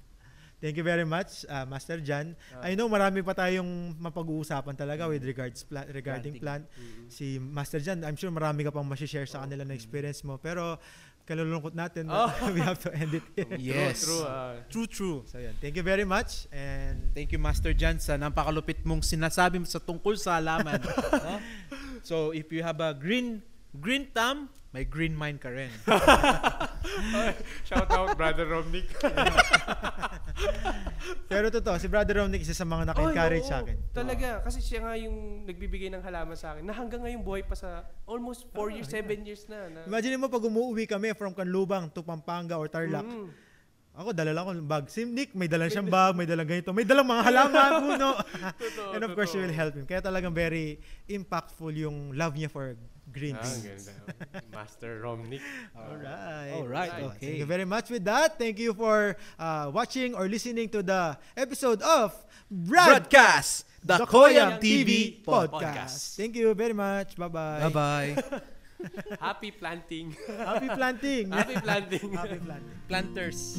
Speaker 2: thank you very much, uh, Master Jan.
Speaker 1: Ah.
Speaker 2: I know marami pa tayong mapag-uusapan talaga with regards pla- regarding
Speaker 3: Planting.
Speaker 2: plant.
Speaker 1: Mm.
Speaker 2: Si Master Jan, I'm sure marami ka pang ma-share sa
Speaker 1: Oo.
Speaker 2: kanila na experience mo. Pero kalulungkot natin.
Speaker 1: Oh.
Speaker 2: we have to end it here.
Speaker 3: Yes.
Speaker 1: True, true. ah.
Speaker 3: True, true.
Speaker 2: So yan, thank you very much and
Speaker 3: Thank you, Master Jan, sa napakalupit mong sinasabi mo sa tungkol sa halaman. no? So, if you have a green green thumb, may green mind ka rin.
Speaker 1: Shout out, Brother Romnick.
Speaker 2: pero totoo, si Brother Romnick isa sa mga naka-encourage sa akin.
Speaker 1: Talaga, kasi siya nga yung nagbibigay ng halaman sa akin na hanggang ngayon buhay pa sa almost 4 years, 7 years na. na
Speaker 2: Imagine mo pag umuwi kami from Canlubang to Pampanga or Tarlac.
Speaker 1: Mm.
Speaker 2: Ako, dala lang ako ng bag. Si Nick, may dalang siyang bag, may dalang ganito. May dalang mga halaman, puno.
Speaker 1: Totoo,
Speaker 2: And of course, you
Speaker 1: totoo.
Speaker 2: will help him. Kaya talagang very impactful yung love niya for green
Speaker 1: Ah,
Speaker 2: beans.
Speaker 1: Master Romnick.
Speaker 2: Alright.
Speaker 3: Alright,
Speaker 2: Alright.
Speaker 3: okay.
Speaker 2: Thank you very much with that. Thank you for uh, watching or listening to the episode of Brad
Speaker 3: Broadcast, the Koyang TV podcast.
Speaker 2: Thank you very much. Bye-bye.
Speaker 3: Bye-bye.
Speaker 1: Happy planting.
Speaker 2: Happy planting.
Speaker 1: Happy planting.
Speaker 2: Happy planting.
Speaker 3: Planters.